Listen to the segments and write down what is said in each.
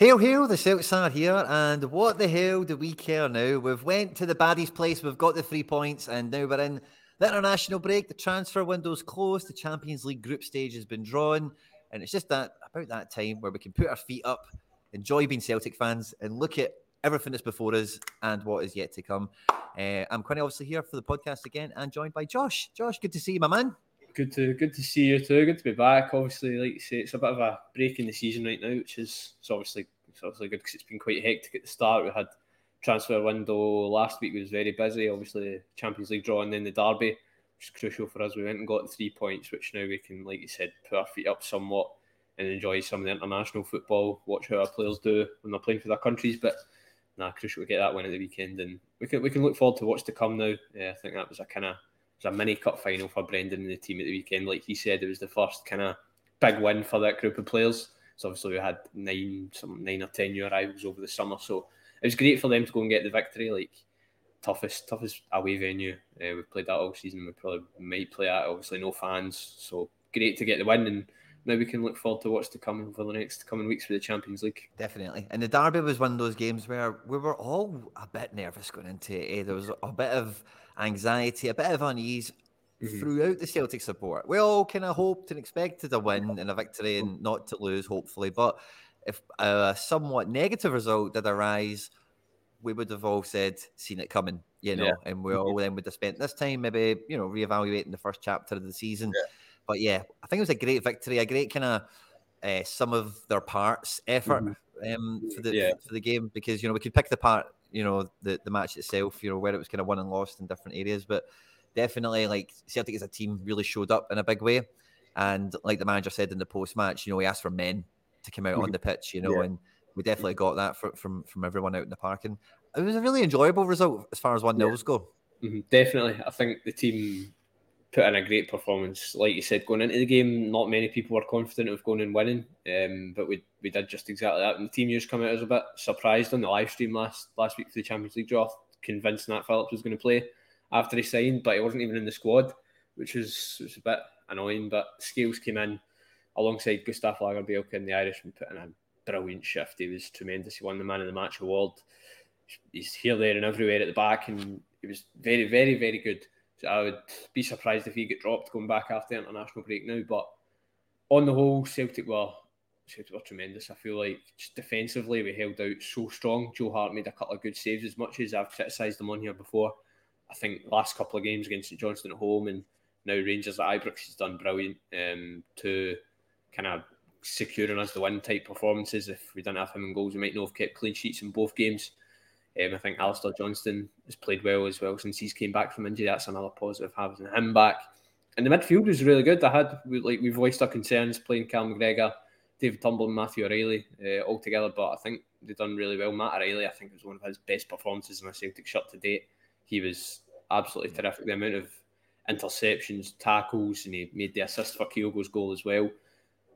Hail, hail, the Celtics are here, and what the hell do we care now? We've went to the baddies place, we've got the three points, and now we're in the international break. The transfer window's closed, the Champions League group stage has been drawn, and it's just that about that time where we can put our feet up, enjoy being Celtic fans, and look at everything that's before us and what is yet to come. Uh, I'm Quinny, obviously here for the podcast again, and joined by Josh. Josh, good to see you, my man. Good to good to see you too. Good to be back. Obviously, like you say, it's a bit of a break in the season right now, which is it's obviously it's obviously good because it's been quite hectic at the start. We had transfer window last week was very busy. Obviously, Champions League draw and then the derby, which is crucial for us. We went and got three points, which now we can, like you said, put our feet up somewhat and enjoy some of the international football. Watch how our players do when they're playing for their countries, but. Nah, crucial to get that win at the weekend, and we can we can look forward to what's to come now. Yeah, I think that was a kind of was a mini cup final for Brendan and the team at the weekend. Like he said, it was the first kind of big win for that group of players. So obviously we had nine, some nine or ten new arrivals over the summer. So it was great for them to go and get the victory. Like toughest, toughest away venue. Uh, we've played that all season. We probably might play that. Obviously no fans. So great to get the win and now we can look forward to what's to come over the next coming weeks for the Champions League. Definitely. And the derby was one of those games where we were all a bit nervous going into it. Eh? There was a bit of anxiety, a bit of unease mm-hmm. throughout the Celtic support. We all kind of hoped and expected a win and a victory and not to lose, hopefully. But if a somewhat negative result did arise, we would have all said, seen it coming, you know, yeah. and we all mm-hmm. then would have spent this time maybe, you know, reevaluating the first chapter of the season. Yeah. But yeah, I think it was a great victory, a great kind of uh, some of their parts effort mm-hmm. um, for the yeah. for the game because you know we could pick the part you know the the match itself, you know where it was kind of won and lost in different areas, but definitely like Celtic as a team really showed up in a big way, and like the manager said in the post match, you know he asked for men to come out on mm-hmm. the pitch, you know, yeah. and we definitely got that from, from from everyone out in the park, and it was a really enjoyable result as far as one nils yeah. go. Mm-hmm. Definitely, I think the team put in a great performance. Like you said, going into the game, not many people were confident of going and winning, um, but we we did just exactly that. And the team used come out as a bit surprised on the live stream last last week for the Champions League draw, convinced that Phillips was going to play after he signed, but he wasn't even in the squad, which was was a bit annoying. But Scales came in alongside Gustaf Lagerbielke and the Irishman put in a brilliant shift. He was tremendous. He won the Man of the Match award. He's here, there, and everywhere at the back, and he was very, very, very good. So I would be surprised if he get dropped going back after the international break now. But on the whole, Celtic were Celtic were tremendous. I feel like just defensively we held out so strong. Joe Hart made a couple of good saves. As much as I've criticised him on here before, I think last couple of games against St Johnstone at home and now Rangers at Ibrox, he's done brilliant um, to kind of securing us the win type performances. If we didn't have him in goals, we might not have kept clean sheets in both games. Um, I think Alistair Johnston has played well as well since he's came back from injury. That's another positive having him back. And the midfield was really good. I had like we voiced our concerns playing Cal McGregor, David Turnbull, and Matthew O'Riley uh, all together, but I think they've done really well. Matt O'Riley, I think, was one of his best performances in a Celtic shirt to date. He was absolutely terrific. The amount of interceptions, tackles, and he made the assist for Kyogo's goal as well.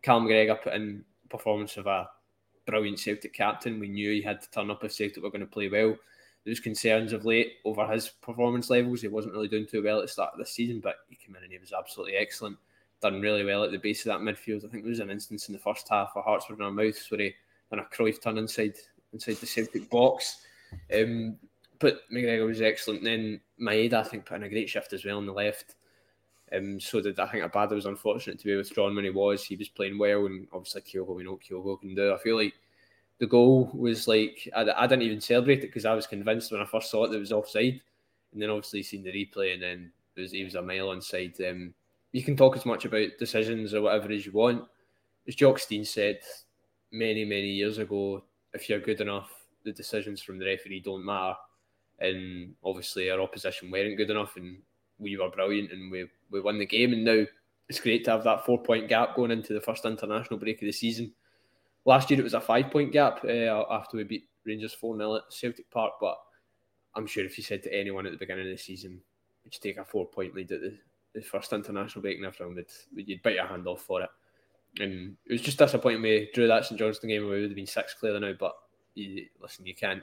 Cal McGregor put in performance of a brilliant Celtic captain. We knew he had to turn up if Celtic were going to play well. There was concerns of late over his performance levels. He wasn't really doing too well at the start of the season, but he came in and he was absolutely excellent. Done really well at the base of that midfield. I think there was an instance in the first half where Hearts were in our mouths where he done a Cruyff turn inside inside the Celtic box. Um, but McGregor was excellent. Then Maeda, I think, put in a great shift as well on the left. Um, so did I think Abada was unfortunate to be withdrawn when he was. He was playing well, and obviously Kyogo, we know Kyogo can do. I feel like the goal was like I, I didn't even celebrate it because I was convinced when I first saw it that it was offside, and then obviously seen the replay, and then it was, he was a mile onside. Um, you can talk as much about decisions or whatever as you want. As Jock Stein said many many years ago, if you're good enough, the decisions from the referee don't matter. And obviously our opposition weren't good enough, and we were brilliant and we, we won the game. And now it's great to have that four point gap going into the first international break of the season. Last year it was a five point gap uh, after we beat Rangers 4 0 at Celtic Park. But I'm sure if you said to anyone at the beginning of the season, would you take a four point lead at the, the first international break and everything, would, you'd bite your hand off for it. And it was just disappointing we drew that St Johnstone game we would have been six clear now. But you, listen, you can't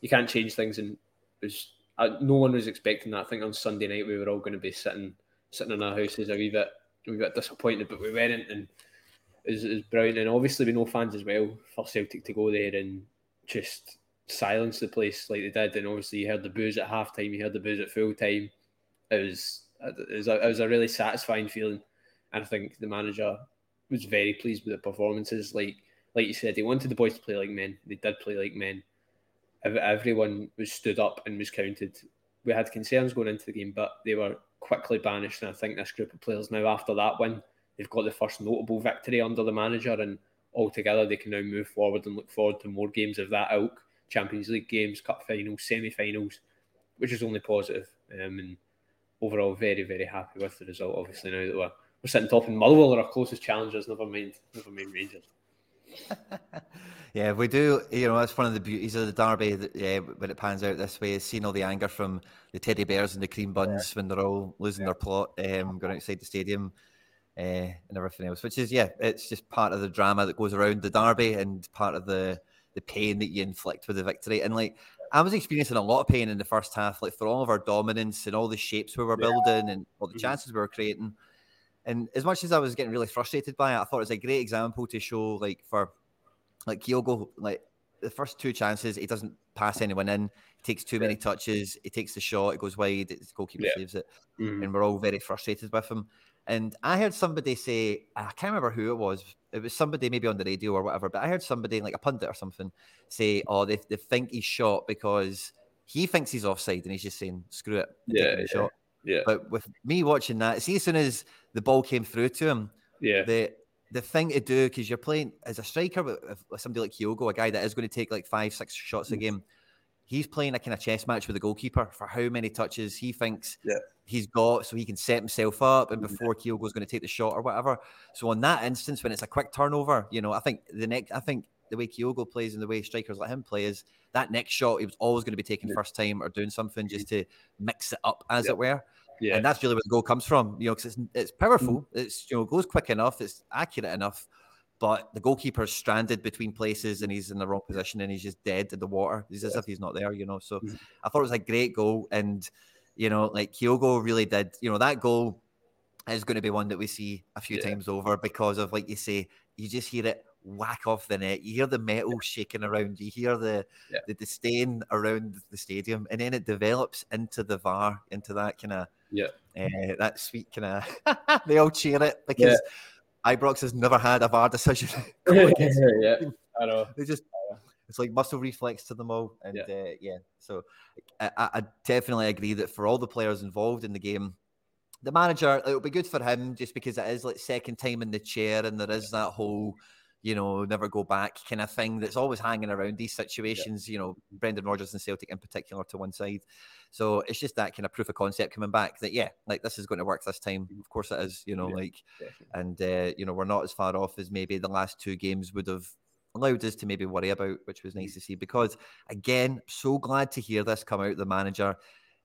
you can't change things, and was uh, no one was expecting that. I think on Sunday night we were all going to be sitting sitting in our houses a wee bit wee bit disappointed, but we weren't. And it was brilliant. And obviously, we know fans as well for Celtic to go there and just silence the place like they did. And obviously, you heard the boos at half time, you heard the boos at full time. It was, it was, a, it was a really satisfying feeling. And I think the manager was very pleased with the performances. Like like you said, he wanted the boys to play like men. They did play like men. Everyone was stood up and was counted. We had concerns going into the game, but they were quickly banished. And I think this group of players now, after that win, they've got the first notable victory under the manager, and altogether they can now move forward and look forward to more games of that ilk. Champions League games, cup finals, semi-finals, which is only positive. Um, and overall, very very happy with the result. Obviously, now that we're, we're sitting top in Motherwell, are our closest challengers. Never mind, never mind Rangers. yeah, we do. You know, that's one of the beauties of the derby. That, yeah, when it pans out this way, is seeing all the anger from the teddy bears and the cream buns yeah. when they're all losing yeah. their plot, um, going outside the stadium, uh, and everything else. Which is, yeah, it's just part of the drama that goes around the derby and part of the the pain that you inflict with the victory. And like, I was experiencing a lot of pain in the first half, like for all of our dominance and all the shapes we were yeah. building and all the mm-hmm. chances we were creating. And as much as I was getting really frustrated by it, I thought it was a great example to show, like, for like Kyogo, like the first two chances, he doesn't pass anyone in. He takes too many touches. He takes the shot. It goes wide. The goalkeeper yeah. saves it, mm. and we're all very frustrated with him. And I heard somebody say, I can't remember who it was. It was somebody maybe on the radio or whatever, but I heard somebody like a pundit or something say, "Oh, they, they think he's shot because he thinks he's offside, and he's just saying, screw it, yeah, yeah. shot." Yeah. But with me watching that, see, as soon as the ball came through to him, yeah, the the thing to do because you're playing as a striker with, with, somebody like Kyogo, a guy that is going to take like five, six shots a mm. game. He's playing a kind of chess match with the goalkeeper for how many touches he thinks yeah. he's got, so he can set himself up, and before yeah. Kyogo's going to take the shot or whatever. So on that instance, when it's a quick turnover, you know, I think the next, I think the way Kyogo plays and the way strikers like him play is that next shot he was always going to be taking yeah. first time or doing something just to mix it up, as it were. Yeah. And that's really where the goal comes from, you know, because it's, it's powerful. Mm. It's, you know, goes quick enough. It's accurate enough. But the goalkeeper's stranded between places and he's in the wrong position and he's just dead in the water. He's as if he's not there, you know. So mm. I thought it was a great goal. And, you know, like Kyogo really did, you know, that goal is going to be one that we see a few yeah. times over because of, like you say, you just hear it whack off the net. You hear the metal shaking around. You hear the yeah. the disdain around the stadium, and then it develops into the VAR, into that kind of yeah. Uh, that sweet kind of they all cheer it because yeah. Ibrox has never had a VAR decision. yeah, I know. They just it's like muscle reflex to them all, and yeah, uh, yeah. so I, I, definitely agree that for all the players involved in the game, the manager it'll be good for him just because it is like second time in the chair, and there is that whole you know, never go back kind of thing that's always hanging around these situations, yeah. you know, Brendan Rodgers and Celtic in particular to one side. So it's just that kind of proof of concept coming back that, yeah, like this is going to work this time. Of course it is, you know, yeah, like, definitely. and, uh, you know, we're not as far off as maybe the last two games would have allowed us to maybe worry about, which was nice mm. to see. Because again, so glad to hear this come out the manager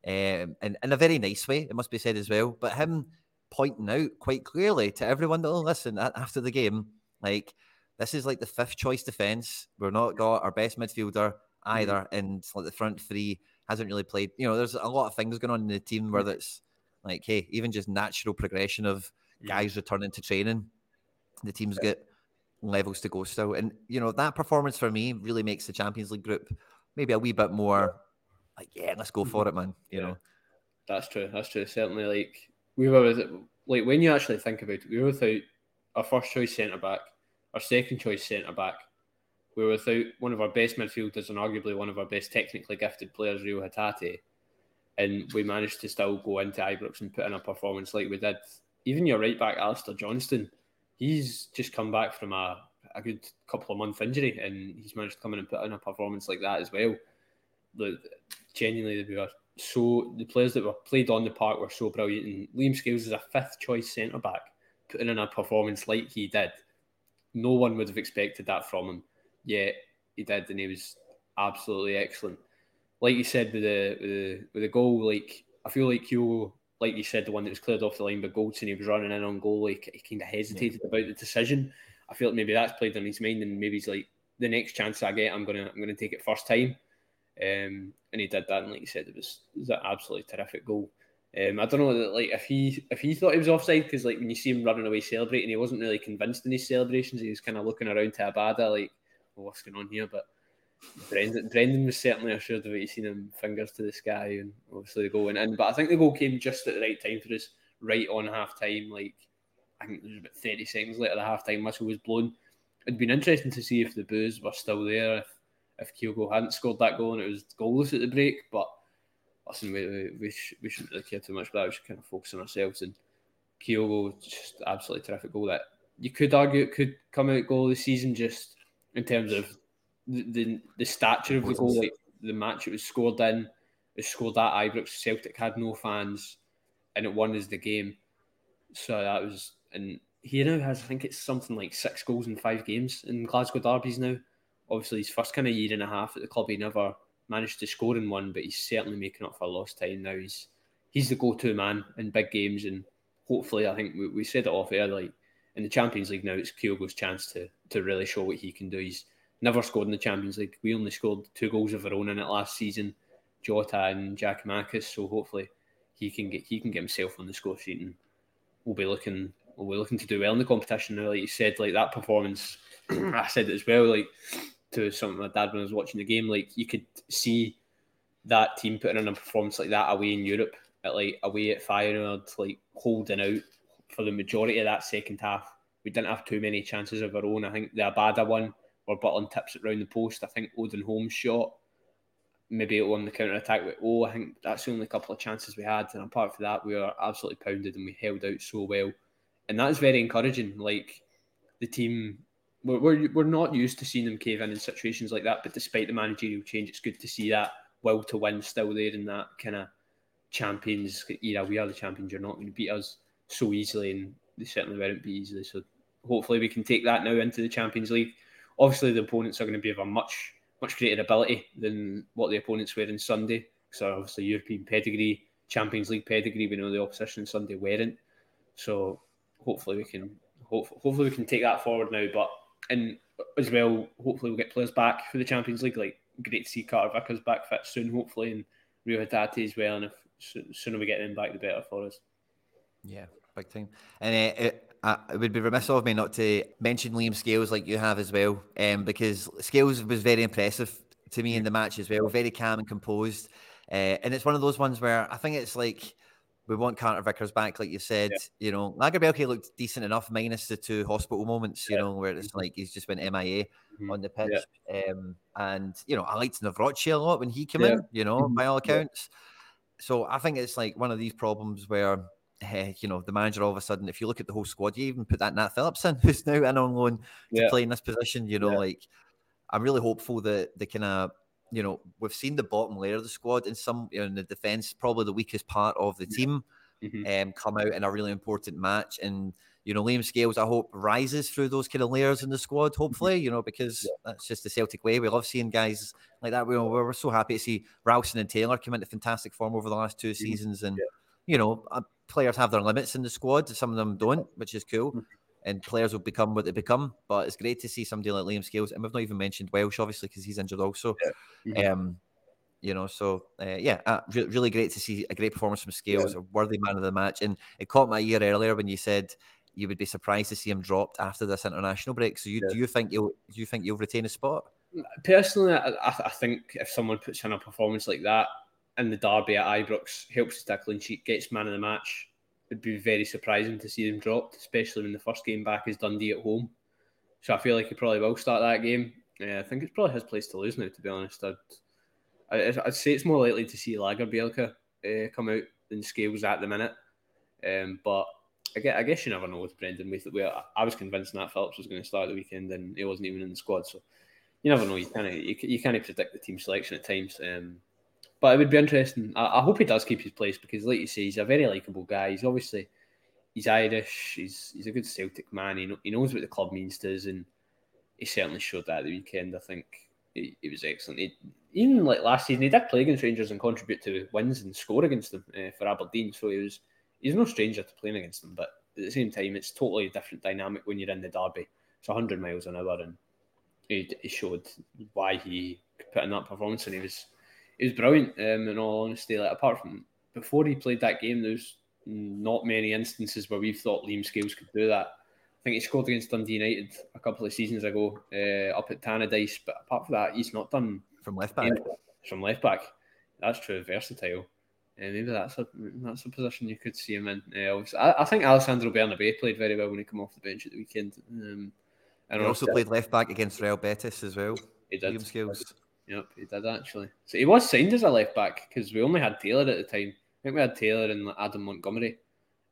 um, in, in a very nice way, it must be said as well. But him pointing out quite clearly to everyone that will listen after the game, like, this is like the fifth choice defense. We're not got our best midfielder either, mm-hmm. and like the front three hasn't really played. You know, there's a lot of things going on in the team where that's like, hey, even just natural progression of guys returning to training, the teams get levels to go still. And you know, that performance for me really makes the Champions League group maybe a wee bit more like, yeah, let's go for mm-hmm. it, man. You yeah. know, that's true. That's true. Certainly, like we were with it. Like when you actually think about it, we were without our first choice centre back our second choice centre back. We're without one of our best midfielders and arguably one of our best technically gifted players, Reo Hatate. And we managed to still go into Ibrox and put in a performance like we did. Even your right back, Alistair Johnston, he's just come back from a, a good couple of month injury and he's managed to come in and put in a performance like that as well. The, genuinely, we were so the players that were played on the park were so brilliant. And Liam Scales is a fifth choice centre back, putting in a performance like he did no one would have expected that from him. Yet he did, and he was absolutely excellent. Like you said with the with the, with the goal, like I feel like you, like you said, the one that was cleared off the line by Goldson, he was running in on goal, like he kind of hesitated yeah. about the decision. I feel like maybe that's played on his mind, and maybe he's like, the next chance I get, I'm gonna I'm gonna take it first time. Um, and he did that, and like you said, it was, it was an absolutely terrific goal. Um, I don't know, that like if he if he thought he was offside because like when you see him running away celebrating, he wasn't really convinced in his celebrations. He was kind of looking around to Abada like, well, what's going on here? But Brendan, Brendan was certainly assured of it. You seen him fingers to the sky and obviously the goal went in. But I think the goal came just at the right time for us, right on half time. Like I think there was about thirty seconds later, the half time whistle was blown. It'd been interesting to see if the boos were still there, if if Kyogo hadn't scored that goal and it was goalless at the break. But listen, we, we, sh- we shouldn't really care too much about that. We should kind of focus on ourselves. And Kyogo, just absolutely terrific goal that you could argue could come out goal of the season just in terms of the, the, the stature of the goal, like the match it was scored in, it scored at Ibrox. Celtic had no fans and it won us the game. So that was, and he now has, I think it's something like six goals in five games in Glasgow Derbies now. Obviously, his first kind of year and a half at the club, he never managed to score in one, but he's certainly making up for lost time now. He's he's the go-to man in big games, and hopefully, I think we, we said it off air, like in the Champions League now, it's Kyogo's chance to to really show what he can do. He's never scored in the Champions League. We only scored two goals of our own in it last season, Jota and Giakoumakis. So hopefully, he can get he can get himself on the score sheet, and we'll be looking we'll be looking to do well in the competition. Now, like you said, like that performance, I said as well, like to something my dad when I was watching the game. Like you could see that team putting in a performance like that away in Europe, at like away at Feyenoord, like holding out for the majority of that second half. We didn't have too many chances of our own. I think the Abada one where Butland tips it round the post. I think Odin Holm's shot maybe on the counter attack with oh, I think that's the only couple of chances we had. And apart from that, we were absolutely pounded and we held out so well. And that's very encouraging. Like the team we're, we're, we're not used to seeing them cave in in situations like that. But despite the managerial change, it's good to see that will to win still there in that kind of champions era. We are the champions. You're not going to beat us so easily, and they certainly won't be easily. So hopefully we can take that now into the Champions League. Obviously, the opponents are going to be of a much much greater ability than what the opponents were in Sunday. So obviously European pedigree, Champions League pedigree. We know the opposition Sunday weren't. So hopefully we can hopefully we can take that forward now. But and as well, hopefully we'll get players back for the Champions League. Like great to see Carter Vickers back fit soon, hopefully, and Reo Hatate as well. And if sooner we get them back, the better for us. Yeah, big time. And uh, it, uh, it would be remiss of me not to mention Liam Scales like you have as well, um, because Scales was very impressive to me in the match as well. Very calm and composed, uh, and it's one of those ones where I think it's like we want Carter Vickers back, like you said. Yeah. You know, Lagerbielke looked decent enough, minus the two hospital moments, you yeah. know, where it's mm-hmm. like he's just been MIA mm-hmm. on the pitch. Yeah. Um, and, you know, I liked Nawrocki a lot when he came in, you know, mm-hmm. by all accounts. So I think it's like one of these problems where, uh, you know, the manager all of a sudden, if you look at the whole squad, you even put that Nat Phillips in, who's now in on loan to play in this position, you know, like I'm really hopeful that they kind of you know, we've seen the bottom layer of the squad in some you know, in the defense, probably the weakest part of the team, mm-hmm. um, come out in a really important match. And you know, Liam Scales, I hope rises through those kind of layers in the squad. Mm-hmm. Hopefully, you know, because yeah. that's just the Celtic way. We love seeing guys like that. We, we're so happy to see Ralston and Taylor come into fantastic form over the last two mm-hmm. seasons, and yeah. you know, uh, players have their limits in the squad. Some of them don't, which is cool. Mm-hmm and players will become what they become. But it's great to see somebody like Liam Scales, and we've not even mentioned Welsh, obviously, because he's injured also. Yeah. Mm-hmm. Um, you know, so uh, yeah, uh, re- really great to see a great performance from Scales, yeah. a worthy man of the match. And it caught my ear earlier when you said you would be surprised to see him dropped after this international break. So, you, yeah. do you think you'll do you think you'll retain a spot? Personally, I, I think if someone puts in a performance like that in the derby at Ibrox, helps to clean sheet, gets man of the match, would be very surprising to see them dropped, especially when the first game back is Dundee at home. So I feel like he probably will start that game. Yeah, I think it's probably his place to lose now. To be honest, I'd I'd, say it's more likely to see Lagerbielke uh, come out than Scales at the minute. Um, but I guess, I guess you never know with Brendan. We, I was convinced Nat Phillips was going to start the weekend, and he wasn't even in the squad. So you never know. You can't you, you can't predict the team selection at times. Um, but it would be interesting. I, I, hope he does keep his place because, like you say, he's a very likable guy. He's obviously he's Irish. He's he's a good Celtic man. He, he knows what the club means to us, and he certainly showed that the weekend. I think he, he was excellent. He, even like last season, he did play against Rangers and contribute to wins and score against them uh, for Aberdeen. So he was he's no stranger to playing against them. But at the same time, it's totally a different dynamic when you're in the derby. It's 100 miles an hour, and he, he showed why he put in that performance, and he was it was brilliant. Um, in all honesty, like apart from before he played that game, there's not many instances where we've thought Liam Scales could do that. I think he scored against Dundee United a couple of seasons ago uh, up at Tannadice, but apart from that, he's not done from left back. From left back, that's true, versatile. Uh, maybe that's a that's a position you could see him in. Uh, I, I, think Alessandro Bernabei played very well when he came off the bench at the weekend. Um, and he also played left back against Real Betis as well. He did. Liam Scales. Yep, he did actually. So he was signed as a left back because we only had Taylor at the time. I think we had Taylor and Adam Montgomery,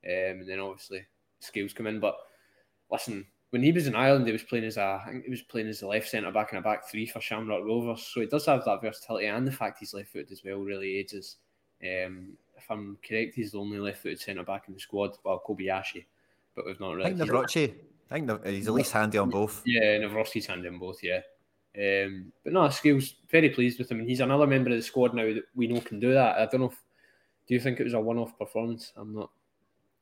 um, and then obviously Scales come in. But listen, when he was in Ireland, he was playing as a I think he was playing as a left centre back in a back three for Shamrock Rovers. So he does have that versatility, and the fact he's left footed as well really aids Um, if I'm correct, he's the only left footed centre back in the squad. Well, Kobayashi, but we've not really. I think Nawrocki. I think he's at least handy on both. Yeah, Nawrocki's handy on both. Yeah. Um, but no, Scales very pleased with him, and he's another member of the squad now that we know can do that. I don't know if do you think it was a one-off performance? I'm not.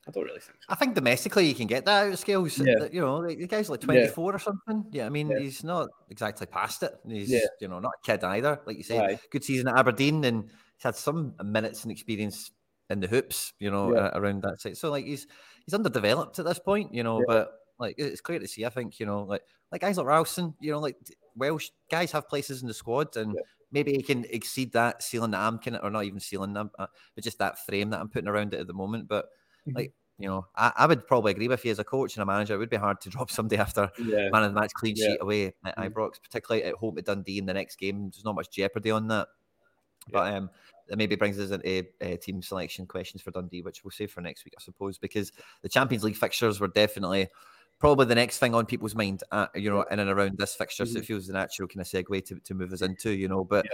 I don't really think so. I think domestically you can get that out of Scales. Yeah. You know, the guy's like 24 yeah. or something. Yeah, I mean, yeah. he's not exactly past it. He's, yeah. you know, not a kid either. Like you say, good season at Aberdeen, and he's had some minutes and experience in the hoops, you know, uh, around that side. So like he's he's underdeveloped at this point, you know, but like it's clear to see. I think you know, like like guys like Ralston, you know, like Welsh guys have places in the squad, and yeah. maybe he can exceed that ceiling that I'm kind of, or not even ceiling them, uh, but just that frame that I'm putting around it at the moment. But mm-hmm. like you know, I, I, would probably agree with you as a coach and a manager. It would be hard to drop somebody after yeah. man of the match clean sheet away at mm-hmm. Ibrox, particularly at home to Dundee in the next game. There's not much jeopardy on that. But um, that maybe brings us into uh, team selection questions for Dundee, which we'll save for next week, I suppose, because the Champions League fixtures were definitely probably the next thing on people's mind, uh, you know, in and around this fixture. Mm-hmm. So it feels the natural kind of segue to, to move us into, you know. But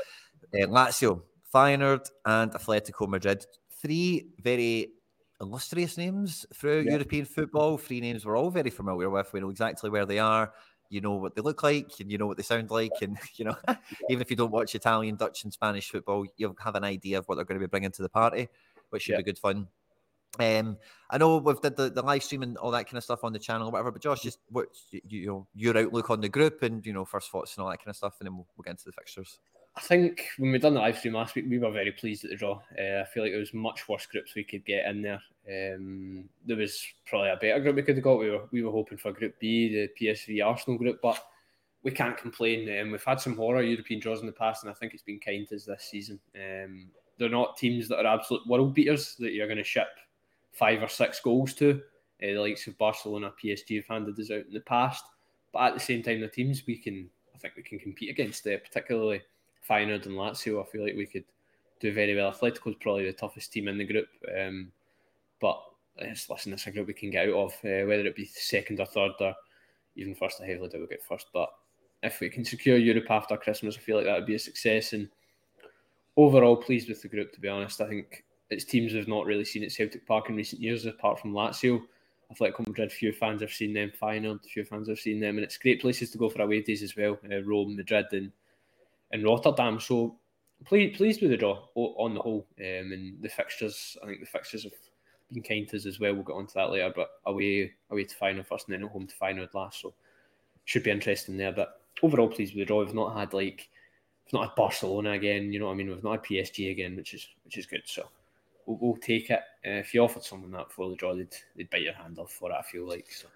yeah. uh, Lazio, Feyenoord, and Atletico Madrid, three very illustrious names throughout yeah. European football. Three names we're all very familiar with. We know exactly where they are. You know what they look like, and you know what they sound like, and you know even if you don't watch Italian, Dutch, and Spanish football, you'll have an idea of what they're going to be bringing to the party, which should yeah. be good fun. Um, I know we've did the, the live stream and all that kind of stuff on the channel, or whatever. But Josh, just what you, you know your outlook on the group and you know first thoughts and all that kind of stuff, and then we'll, we'll get into the fixtures. I think when we done the live stream last week, we were very pleased at the draw. Uh, I feel like it was much worse groups we could get in there. Um, there was probably a better group we could have got. We were we were hoping for Group B, the PSV Arsenal group, but we can't complain. Um, we've had some horror European draws in the past, and I think it's been kind to us this season. Um, they're not teams that are absolute world beaters that you're going to ship five or six goals to. Uh, the likes of Barcelona, PSG have handed us out in the past, but at the same time, the teams we can, I think we can compete against, uh, particularly Feyenoord and Lazio. I feel like we could do very well. Atletico is probably the toughest team in the group, um, but it's, listen, it's a group we can get out of, uh, whether it be second or third or even first. I heavily doubt we'll get first, but if we can secure Europe after Christmas, I feel like that would be a success. And overall, pleased with the group. To be honest, I think its teams have not really seen at Celtic Park in recent years, apart from Lazio. Atletico Madrid, few fans have seen them. Feyenoord, few fans have seen them, and it's great places to go for away days as well. Uh, Rome, Madrid, and and Rotterdam. So pleased, pleased with the draw on the whole, um, and the fixtures. I think the fixtures have been kind to us as well. We'll get onto that later, but away away to Feyenoord first, and then at home to Feyenoord last. So should be interesting there. But overall, pleased with the draw. We've not had like we've not had Barcelona again. You know what I mean? We've not had PSG again, which is which is good. So we'll, we'll take it. Uh, if you offered someone that for the draw, they'd, they'd bite your hand off for it, I feel like. So.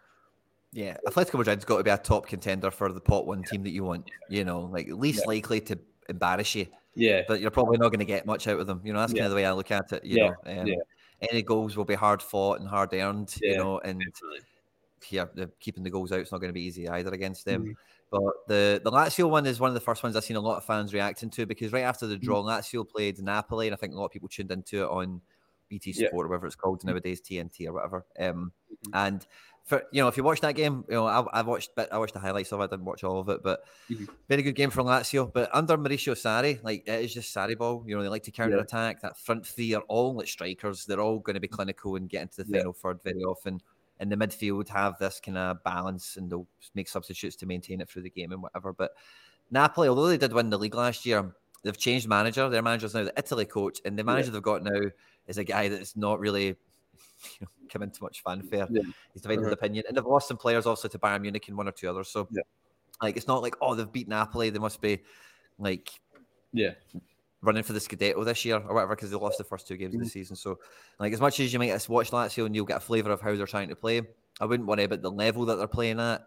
Yeah, Atletico Madrid's got to be a top contender for the pot one team that you want. You know, like least yeah. likely to embarrass you. Yeah, but you're probably not going to get much out of them. You know, that's yeah. kind of the way I look at it. You yeah. know, um, yeah. any goals will be hard fought and hard earned. You know, and definitely. yeah, keeping the goals out is not going to be easy either against them. Mm-hmm. But the the Lazio one is one of the first ones I've seen a lot of fans reacting to because right after the draw, mm-hmm. Lazio played Napoli, and I think a lot of people tuned into it on BT Sport yeah. or whatever it's called mm-hmm. nowadays, TNT or whatever. Um, mm-hmm. And for you know, if you watch that game, you know, I, I watched, but I watched the highlights of it. I didn't watch all of it, but mm-hmm. very good game from Lazio. But under Maurizio Sarri, like it is just Sarri ball. You know, they like to counter attack. Yeah. That front three are all like strikers. They're all going to be mm-hmm. clinical and get into the final yeah. third very often. In the midfield, have this kind of balance and they'll make substitutes to maintain it through the game and whatever. But Napoli, although they did win the league last year, they've changed manager. Their manager's now the Italy coach, and the manager yeah. they've got now is a guy that's not really you know, come into much fanfare. Yeah. He's divided uh-huh. opinion, and they've lost some players also to Bayern Munich and one or two others. So, yeah. like, it's not like oh they've beat Napoli. They must be like, yeah, running for the Scudetto this year or whatever because they lost the first two games mm-hmm. of the mm. season. So, like, as much as you might watch Lazio and you'll get a flavour of how they're trying to play, I wouldn't worry about the level that they're playing at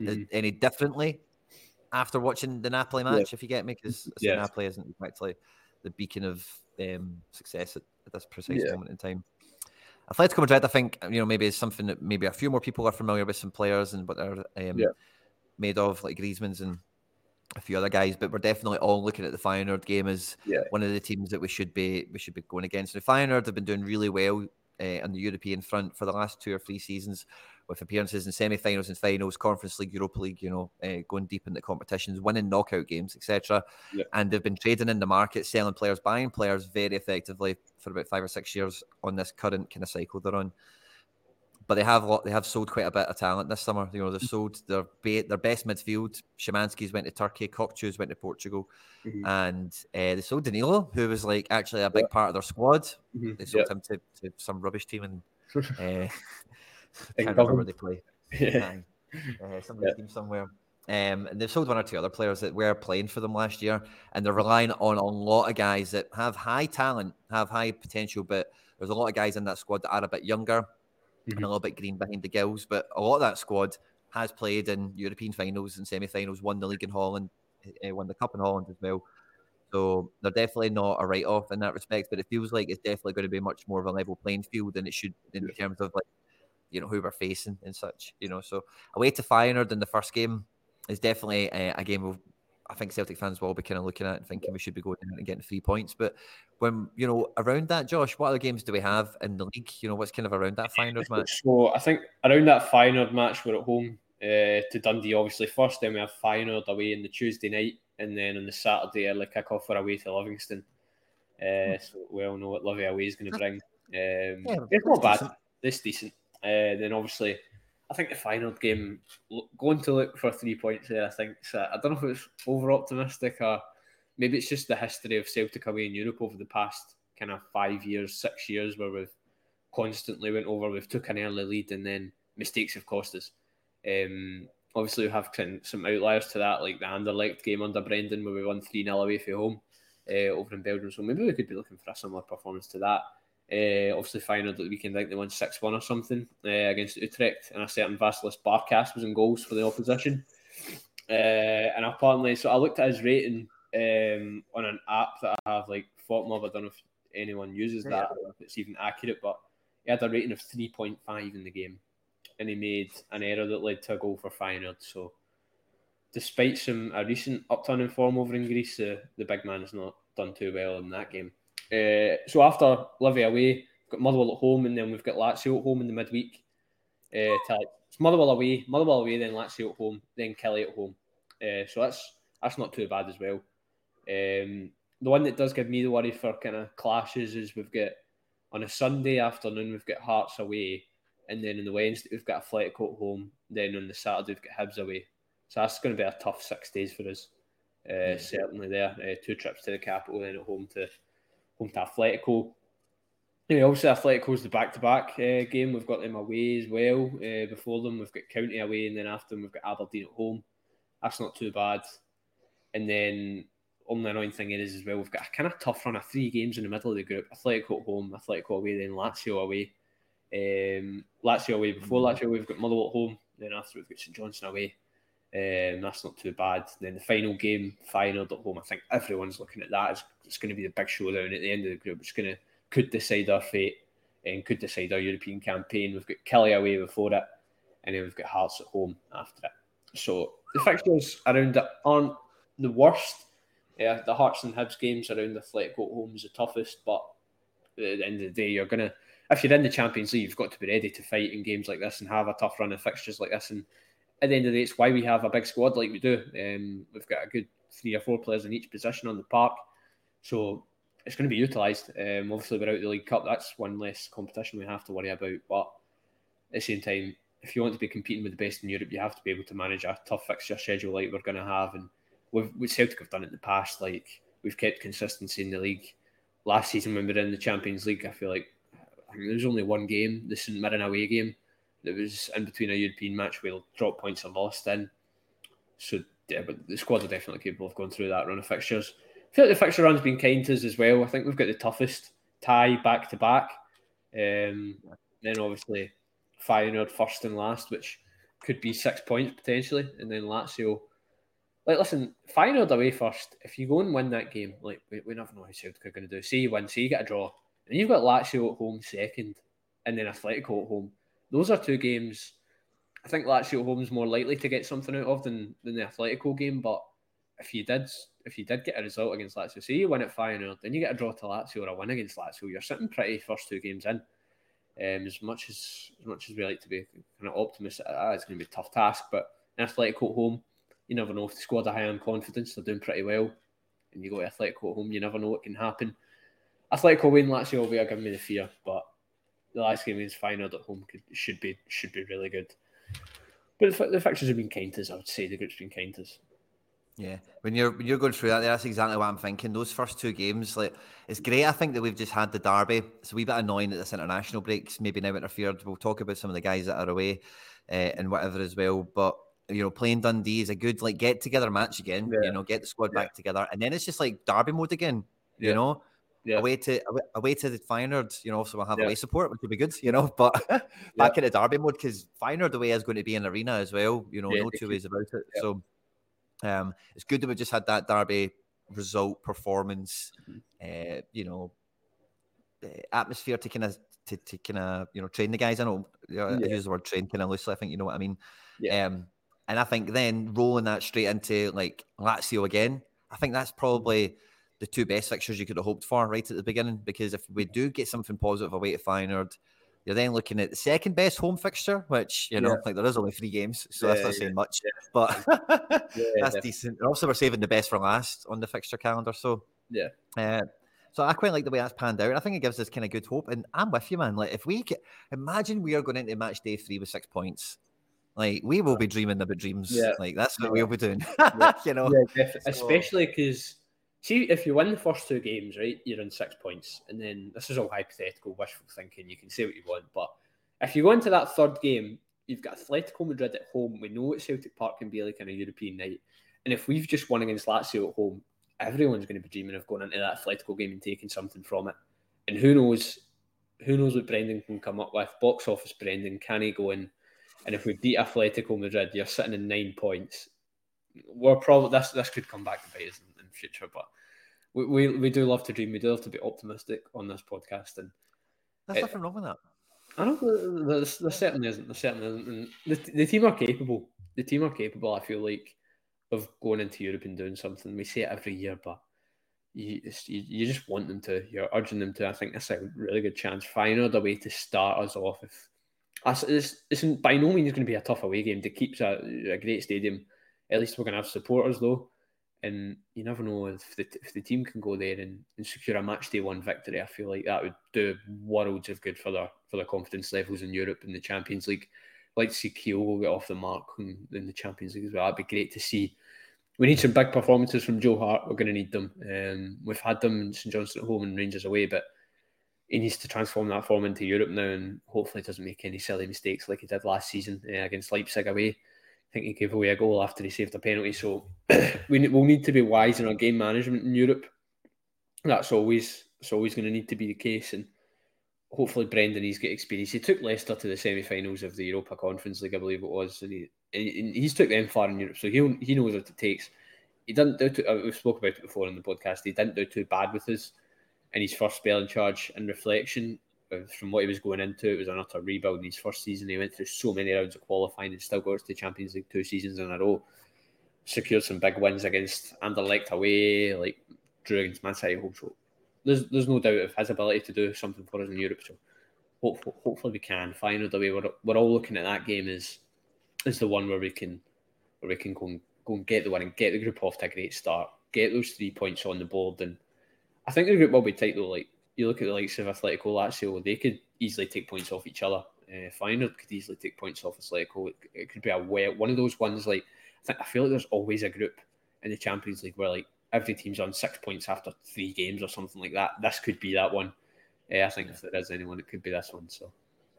mm-hmm. any differently after watching the Napoli match, yeah. if you get me, because yes. Napoli isn't exactly the beacon of um, success at, at, this precise yeah. moment in time. Atletico Madrid, I think, you know, maybe is something that maybe a few more people are familiar with some players and what they're um, yeah. made of, like Griezmann's and a few other guys, but we're definitely all looking at the Feyenoord game as yeah. one of the teams that we should be we should be going against. The Feyenoord have been doing really well uh, on the European front for the last two or three seasons, with appearances in semi-finals and finals, Conference League, Europa League. You know, uh, going deep in the competitions, winning knockout games, etc. Yeah. And they've been trading in the market, selling players, buying players very effectively for about five or six years on this current kind of cycle they're on but they have they have sold quite a bit of talent this summer. You know, they've sold their their best midfield. Szymański's went to Turkey, Kökçü's went to Portugal, mm-hmm. and uh, they sold Danilo, who was like actually a big yeah. part of their squad. Mm-hmm. They sold yeah. him to, to, some rubbish team and uh, can't remember where they play. Yeah. Uh, some yeah. team somewhere. Um, and they've sold one or two other players that were playing for them last year, and they're relying on a lot of guys that have high talent, have high potential, but there's a lot of guys in that squad that are a bit younger mm-hmm. and a little bit green behind the gills. But a lot of that squad has played in European finals and semi-finals, won the league in Holland, uh, won the cup in Holland as well. So they're definitely not a write-off in that respect. But it feels like it's definitely going to be much more of a level playing field than it should in yeah. terms of like you know who we're facing and such. You know, so away to Feyenoord in the first game is definitely a, a game of I think Celtic fans will be kind of looking at and thinking we should be going and getting three points. But when you know around that, Josh, what other games do we have in the league? You know, what's kind of around that Feyenoord match? So I think around that Feyenoord match, we're at home uh, to Dundee, obviously first. Then we have Feyenoord away in the Tuesday night, and then on the Saturday early kickoff for away to Livingston. Uh, so we all know what Livy away is going to bring. Um, yeah, it's not bad. It's decent. Uh, then obviously I think the final game, going to look for three points there, I think so I don't know if it's over optimistic or maybe it's just the history of Celtic away in Europe over the past kind of five years, six years, where we've constantly went over, we've took an early lead and then mistakes have cost us. Um, obviously, we have some outliers to that, like the Anderlecht game under Brendan, where we won 3 0 away from home uh, over in Belgium. So maybe we could be looking for a similar performance to that. Uh, obviously, Feyenoord at the weekend, I think they won 6 1 or something uh, against Utrecht, and a certain Vasilis Barkas was in goals for the opposition. Uh, and apparently, so I looked at his rating um, on an app that I have, like FotMob. I don't know if anyone uses that, or if it's even accurate, but he had a rating of 3.5 in the game, and he made an error that led to a goal for Feyenoord. So, despite some a recent upturn in form over in Greece, the big man has not done too well in that game. Uh, so after Livy away, we've got Motherwell at home, and then we've got Lazio at home in the midweek. Uh, to, it's Motherwell away, Motherwell away, then Lazio at home, then Killie at home. Uh, so that's that's not too bad as well. Um, the one that does give me the worry for kind of clashes is we've got on a Sunday afternoon we've got Hearts away, and then on the Wednesday we've got Atletico at home. Then on the Saturday we've got Hibs away. So that's going to be a tough six days for us. Uh, yeah. Certainly there, uh, two trips to the capital, then at home to home to Atletico. Anyway, obviously Atletico's the back-to-back uh, game. We've got them away as well. Uh, before them, we've got County away, and then after them, we've got Aberdeen at home. That's not too bad. And then only annoying thing is as well, we've got a kind of tough run of three games in the middle of the group. Atletico at home, Atletico away, then Lazio away. Um, Lazio away before mm. Lazio, we've got Motherwell at home. Then after we've got St Johnstone away. Um, that's not too bad. Then the final game, Feyenoord at home. I think everyone's looking at that. It's, it's going to be the big showdown at the end of the group. It's going to could decide our fate and could decide our European campaign. We've got Killie away before it, and then we've got Hearts at home after it. So the fixtures around it aren't the worst. Yeah, the Hearts and Hibs games around the Atletico at home is the toughest, but at the end of the day, you're gonna if you're in the Champions League, you've got to be ready to fight in games like this and have a tough run of fixtures like this and at the end of the day, it's why we have a big squad like we do. Um, we've got a good three or four players in each position on the park, so it's going to be utilised. Um, obviously, without the League Cup, that's one less competition we have to worry about. But at the same time, if you want to be competing with the best in Europe, you have to be able to manage a tough fixture schedule like we're going to have. And we've, we Celtic have done it in the past. Like we've kept consistency in the league. Last season when we were in the Champions League, I feel like I there was only one game, the St Mirren away game, that was in between a European match we'll drop points are lost in. So yeah, but the squad are definitely capable of going through that run of fixtures. I feel like the fixture run's been kind to us as well. I think we've got the toughest tie back to back. Um, then obviously Feyenoord first and last, which could be six points potentially, and then Lazio. Like, listen, Feyenoord away first. If you go and win that game, like we, we never know how Celtic are going to do. See you win, see you get a draw, and you've got Lazio at home second, and then Atletico at home. Those are two games. I think Lazio at home is more likely to get something out of than, than the Atletico game. But if you did, if you did get a result against Lazio, say you win at Feyenoord, then you get a draw to Lazio or a win against Lazio, you're sitting pretty first two games in. Um, as much as as much as we like to be kind of optimistic, ah, it's going to be a tough task. But in Atletico at home, you never know if the squad are high on confidence, they're doing pretty well. And you go to Atletico at home, you never know what can happen. Atletico win Lazio will be giving me the fear, but the last game against Feyenoord at home could, should be should be really good. But the, the fixtures have been kind to us. I would say the group's been kind to us. Yeah, when you're when you're going through that, that's exactly what I'm thinking. Those first two games, like it's great. I think that we've just had the derby. It's a wee bit annoying that this international breaks maybe now interfered. We'll talk about some of the guys that are away uh, and whatever as well. But you know, playing Dundee is a good like get together match again. Yeah. You know, get the squad yeah. back together, and then it's just like derby mode again. You know, yeah. away to away, to the Feyenoord, you know, so we'll have yeah. away support, which would be good, you know. But back yeah. in the derby mode because Feyenoord away is going to be an arena as well, you know, no two ways about it. So um, it's good that we just had that derby result performance, mm-hmm. uh, you know, atmosphere to kind of to, to kind of you know train the guys. I know yeah. I use the word train kind of loosely. I think you know what I mean. Yeah. Um, and I think then rolling that straight into like Lazio again, I think that's probably the two best fixtures you could have hoped for right at the beginning. Because if we do get something positive away to Feyenoord, you're then looking at the second best home fixture, which you know, yeah. like there is only three games, so yeah, that's not saying much, but that's decent. And also, we're saving the best for last on the fixture calendar, so yeah. Uh, so I quite like the way that's panned out. I think it gives us kind of good hope. And I'm with you, man. Like if we get, imagine we are going into match day three with six points. Like we will be dreaming about dreams. Yeah. Like that's what we'll be doing. you know, yeah, especially because see if you win the first two games, right, you're in six points, and then this is all hypothetical, wishful thinking. You can say what you want, but if you go into that third game, you've got Atletico Madrid at home. We know what Celtic Park can be like in a European night, and if we've just won against Lazio at home, everyone's going to be dreaming of going into that Atletico game and taking something from it. And who knows, who knows what Brendan can come up with? Box office Brendan, can he go in? And if we beat Atletico Madrid, you're sitting in nine points. We're probably this this could come back to bite us future. But we, we, we do love to dream. We do love to be optimistic on this podcast, and there's it, nothing wrong with that. I know there, there certainly isn't. There certainly isn't. And the, the team are capable. The team are capable. I feel like of going into Europe and doing something. We say it every year, but you, you, you just want them to. You're urging them to. I think that's a really good chance. Find a way to start us off. If it's, it's by no means going to be a tough away game. To keep a, a great stadium. At least we're going to have supporters though. And you never know if the, if the team can go there and, and secure a match day one victory. I feel like that would do worlds of good for their for their confidence levels in Europe and the Champions League. I'd like to see Kyogo get off the mark in, in, the Champions League as well. That'd be great to see. We need some big performances from Joe Hart. We're going to need them. Um, we've had them in St Johnstone at home and Rangers away, but he needs to transform that form into Europe now, and hopefully doesn't make any silly mistakes like he did last season uh, against Leipzig away. I think he gave away a goal after he saved a penalty. So we will need to be wise in our game management in Europe. That's always it's always going to need to be the case, and hopefully Brendan he's got experience. He took Leicester to the semi-finals of the Europa Conference League, I believe it was, and, he, and he's took them far in Europe, so he he knows what it takes. He didn't do too, uh, we've spoke about it before in the podcast. He didn't do too bad with us in his first spell in charge. In reflection, from what he was going into, it was an utter rebuild in his first season. He went through so many rounds of qualifying and still got to the Champions League two seasons in a row. Secured some big wins against Anderlecht away, like drew against Man City home. So there's there's no doubt of his ability to do something for us in Europe. So hopefully, hopefully we can. Find the way we're, we're all looking at that game is is the one where we can where we can go and go and get the win and get the group off to a great start, get those three points on the board, and I think the group will be tight though. Like you look at the likes of Atletico Lazio, they could easily take points off each other. Uh, Feyenoord could easily take points off Atletico. It, it could be a way, one of those ones like I think I feel like there's always a group in the Champions League where like every team's on six points after three games or something like that. This could be that one. Uh, I think if there is anyone, it could be this one. So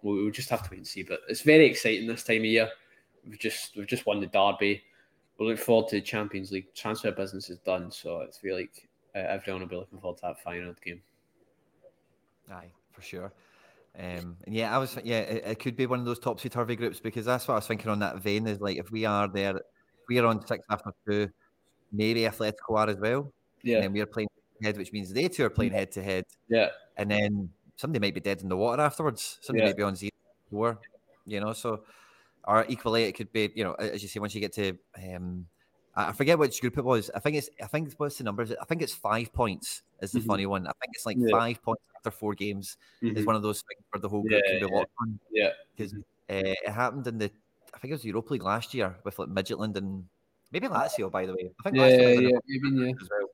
we'll, we'll just have to wait and see. But it's very exciting this time of year. We've just we've just won the derby. We look forward to the Champions League. Transfer business is done, so I feel like uh, everyone will be looking forward to that final game. Aye, for sure. Um, and yeah, I was yeah, it, it could be one of those topsy turvy groups because that's what I was thinking on that vein is like if we are there, if we are on six after two, maybe Atletico are as well. Yeah, and we're playing head, which means they two are playing head to head. Yeah, and then somebody might be dead in the water afterwards. Somebody Yeah. might be on zero four, you know. So, or equally, it could be, you know, as you say, once you get to, um, I forget which group it was. I think it's, I think what's the number? I think it's five points. Is the Mhm. funny one. I think it's like Yeah. five points after four games. Is Mhm. one of those things where the whole group Yeah, can be locked on yeah, because uh, it happened in the, I think it was the Europa League last year with like Midtjylland and maybe Lazio, by the way. I think yeah, Lazio yeah, was in the yeah, maybe, yeah. as well.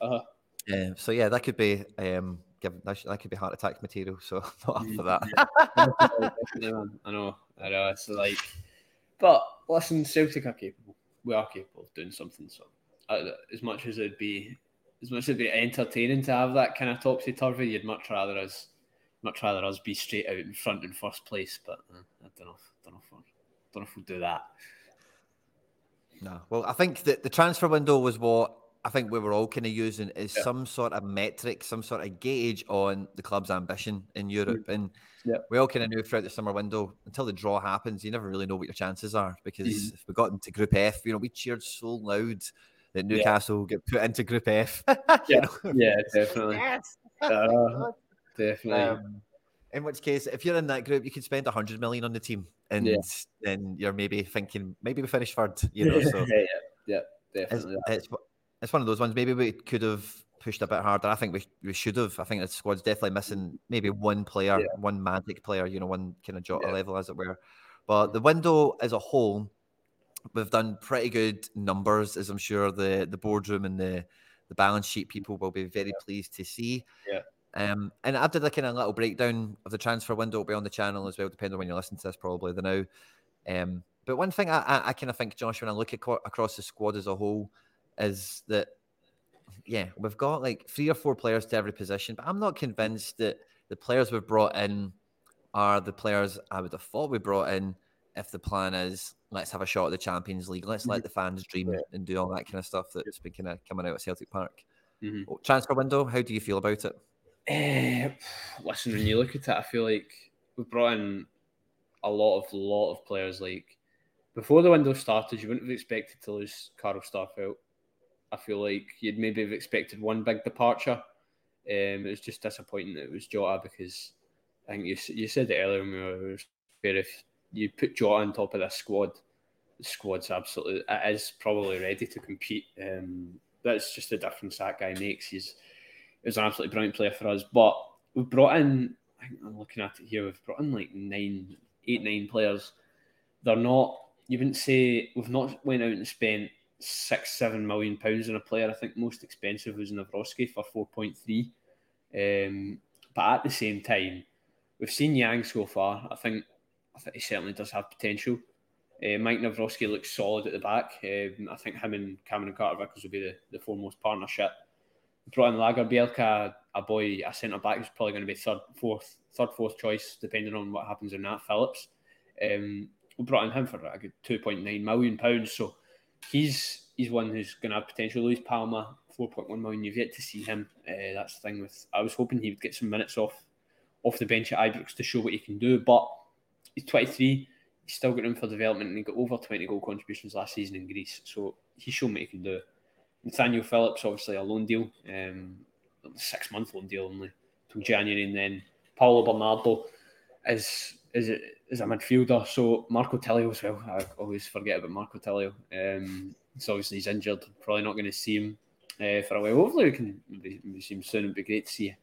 Uh-huh. Yeah, so yeah, that could be um, give, that, that could be heart attack material. So not for that. Definitely. I know, I know. It's like, but listen, Celtic are capable. We are capable of doing something. So, uh, as much as it'd be, as much as it'd be entertaining to have that kind of topsy turvy, you'd much rather us, much rather us be straight out in front in first place. But uh, I don't know, if, don't know if we'll, don't know if we'll do that. No, well, I think that the transfer window was what I think we were all kind of using is Yeah. some sort of metric, some sort of gauge on the club's ambition in Europe. And Mm. Yeah. we all kind of knew throughout the summer window until the draw happens, you never really know what your chances are because Mhm. if we got into Group F, you know, we cheered so loud that Yeah. Newcastle get put into Group F. Yeah. know? Yeah, definitely. Yes. Uh, definitely. Um, in which case, if you're in that group, you could spend a hundred million on the team, and Yeah. then you're maybe thinking maybe we finish third. You know, so yeah, yeah, it's, definitely. it's it's one of those ones. Maybe we could have pushed a bit harder. I think we we should have. I think the squad's definitely missing maybe one player, Yeah. one magic player. You know, one kind of jota Yeah. level, as it were. But the window as a whole, we've done pretty good numbers, as I'm sure the the boardroom and the the balance sheet people will be very pleased to see. Yeah. Um, and I did a kind of little breakdown of the transfer window. It'll be on the channel as well, depending on when you listen to this, probably the now. Um, but one thing I, I, I kind of think, Josh, when I look aco- across the squad as a whole, is that yeah, we've got like three or four players to every position, but I'm not convinced that the players we've brought in are the players I would have thought we brought in. If the plan is let's have a shot at the Champions League, let's let the fans dream Yeah. and do all that kind of stuff that's been kind of coming out at Celtic Park. Mhm. Oh, Transfer window, how do you feel about it? Eh, listen, when you look at it, I feel like we've brought in a lot of lot of players. Like before the window started, you wouldn't have expected to lose Carl Starfelt. I feel like you'd maybe have expected one big departure. Um, it was just disappointing that it was Jota because I think you you said it earlier when we were where if you put Jota on top of this squad, the squad's absolutely it is probably ready to compete. Um, that's just the difference that guy makes. He's he an absolutely brilliant player for us. But we've brought in, I think I'm looking at it here, we've brought in like nine, eight, nine players. They're not, you wouldn't say, we've not went out and spent six, seven million pounds on a player. I think most expensive was Nawrocki for 4.3. Um, but at the same time, we've seen Yang so far. I think, I think he certainly does have potential. Uh, Mike Nawrocki looks solid at the back. Um, I think him and Cameron Carter Vickers will be the, the foremost partnership brought in Lagerbielke, a boy, a centre back who's probably going to be third, fourth, third, fourth choice, depending on what happens in that Phillips. Um, we brought in him for a good two point nine million pounds, so he's he's one who's going to have potential. Luis Palma, four point one million. You've yet to see him. Uh, that's the thing with. I was hoping he would get some minutes off off the bench at Ibrox to show what he can do, but he's twenty three. He's still got room for development, and he got over twenty goal contributions last season in Greece, so he's shown what he can do. Nathaniel Phillips, obviously a loan deal, um, six month loan deal only till January, and then Paulo Bernardo is is a, is a midfielder. So Marco Tilio as well. I always forget about Marco Tilio. Um, so obviously he's injured. Probably not going to see him uh, for a while. Hopefully we can maybe see him soon. It'd be great to see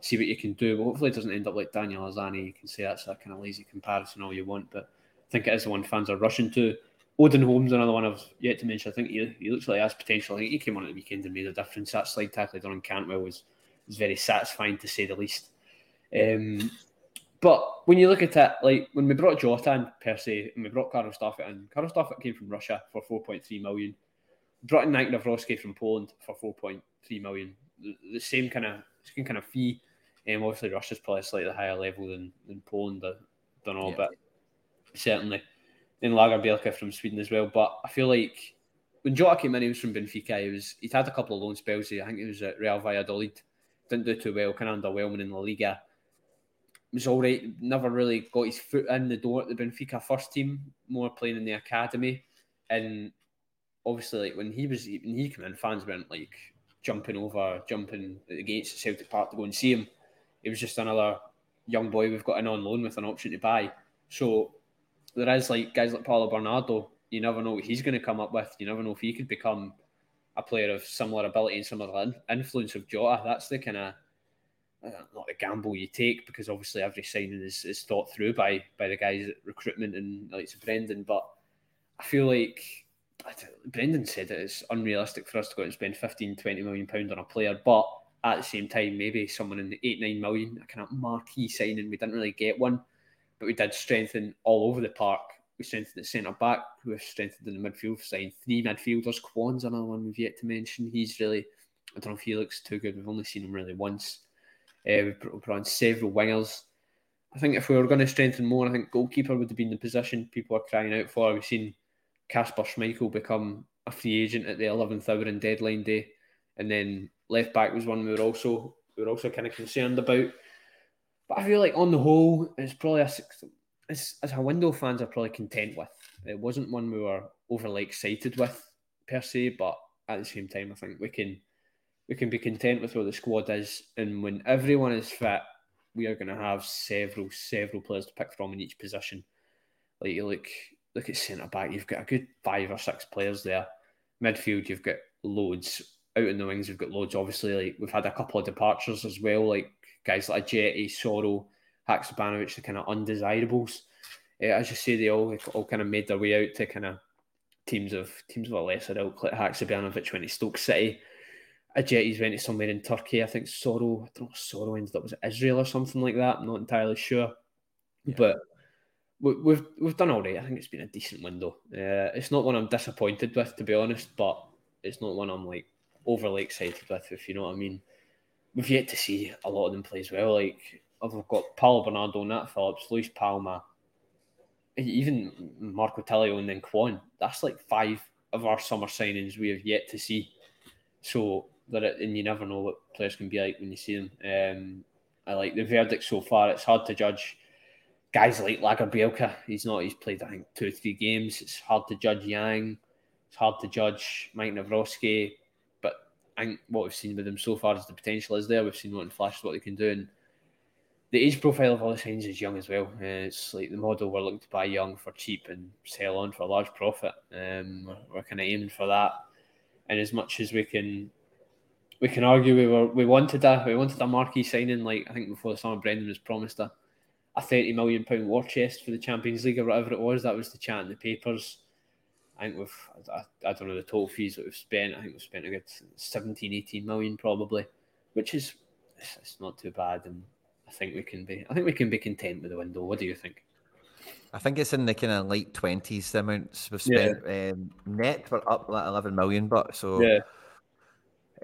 see what you can do. But hopefully it doesn't end up like Daniel Arzani. You can say that's a kind of lazy comparison all you want, but I think it is the one fans are rushing to. Odin Holm's, another one I've yet to mention. I think he, he looks like he has potential. I think he came on at the weekend and made a difference. That slide tackle done on Cantwell was was very satisfying to say the least. Um, but when you look at it, like when we brought Jota in per se, and we brought Carl Starfelt in, Carl Starfelt came from Russia for 4.3 million. Brought in Nawrocki from Poland for 4.3 million. The, the same kind of same kind of fee. Um, obviously, Russia's probably slightly higher level than, than Poland. I don't know, Yeah. but certainly. Then Lagerbielke from Sweden as well. But I feel like when Jota came in, he was from Benfica. He was he'd had a couple of loan spells. I think he was at Real Valladolid. Didn't do too well, kind of underwhelming in La Liga. Was all right. Never really got his foot in the door at the Benfica first team. More playing in the academy, and obviously, like when he was when he came in, fans weren't like jumping over, jumping against the Celtic Park to go and see him. He was just another young boy we've got in on loan with an option to buy. So there is like guys like Paulo Bernardo. You never know what he's going to come up with. You never know if he could become a player of similar ability and similar influence of Jota. That's the kind of uh, not the gamble you take because obviously every signing is, is thought through by by the guys at recruitment and like Brendan. But I feel like Brendan said that it's unrealistic for us to go and spend 15, 20 million pound on a player, but at the same time, maybe someone in the eight, nine million, a kind of marquee signing. We didn't really get one, but we did strengthen all over the park. We strengthened the centre back, we strengthened in the midfield, signed three midfielders. Kwon's another one we've yet to mention. He's really, I don't know if he looks too good. We've only seen him really once. Uh, we've brought on several wingers. I think if we were going to strengthen more, I think goalkeeper would have been the position people are crying out for. We've seen Casper Schmeichel become a free agent at the 11th hour in deadline day. And then left back was one we were also we were also kind of concerned about. But I feel like on the whole, it's probably a it's, as a window fans are probably content with. It wasn't one we were overly excited with per se, but at the same time, I think we can we can be content with where the squad is, and when everyone is fit, we are going to have several several players to pick from in each position. Like you look look at centre back, you've got a good five or six players there. Midfield, you've got loads. Out in the wings, we've got loads. Obviously, like we've had a couple of departures as well, like guys like Jetty, Soro, Haksabanovic, the kind of undesirables. Uh, as you say, they all all kind of made their way out to kind of teams of teams of a lesser ilk, like Haksabanovic went to Stoke City. Jetty's went to somewhere in Turkey. I think Soro, I don't know, Soro ended up was Israel or something like that. I'm not entirely sure, yeah. but we've we've done all right. I think it's been a decent window. Uh, it's not one I'm disappointed with, to be honest, but it's not one I'm like overly excited with, if you know what I mean. We've yet to see a lot of them play as well. Like I've got Paulo Bernardo, Nat Phillips, Luis Palma, even Marco Tilio, and then Kwon. That's like five of our summer signings we have yet to see. So that and you never know what players can be like when you see them. Um, I like the verdict so far. It's hard to judge guys like Lagerbielke, he's not, he's played, I think, two or three games. It's hard to judge Yang. It's hard to judge Mike Nawrocki. I think what we've seen with him so far is the potential is there. We've seen what in flashes what they can do. And the age profile of all the signs is young as well. Uh, it's like the model we're looking to buy young for cheap and sell on for a large profit. Um, we're, we're kind of aiming for that. And as much as we can we can argue we were we wanted a we wanted a marquee signing like I think before the summer Brendan was promised a a thirty million pound war chest for the Champions League or whatever it was. That was the chat in the papers. I think we've I, I don't know the total fees that we've spent. I think we've spent a good 17, 18 million probably, which is it's not too bad, and I think we can be I think we can be content with the window. What do you think? I think it's in the kind of late twenties. The amounts we've spent yeah. um, net, we're up like eleven million but So yeah.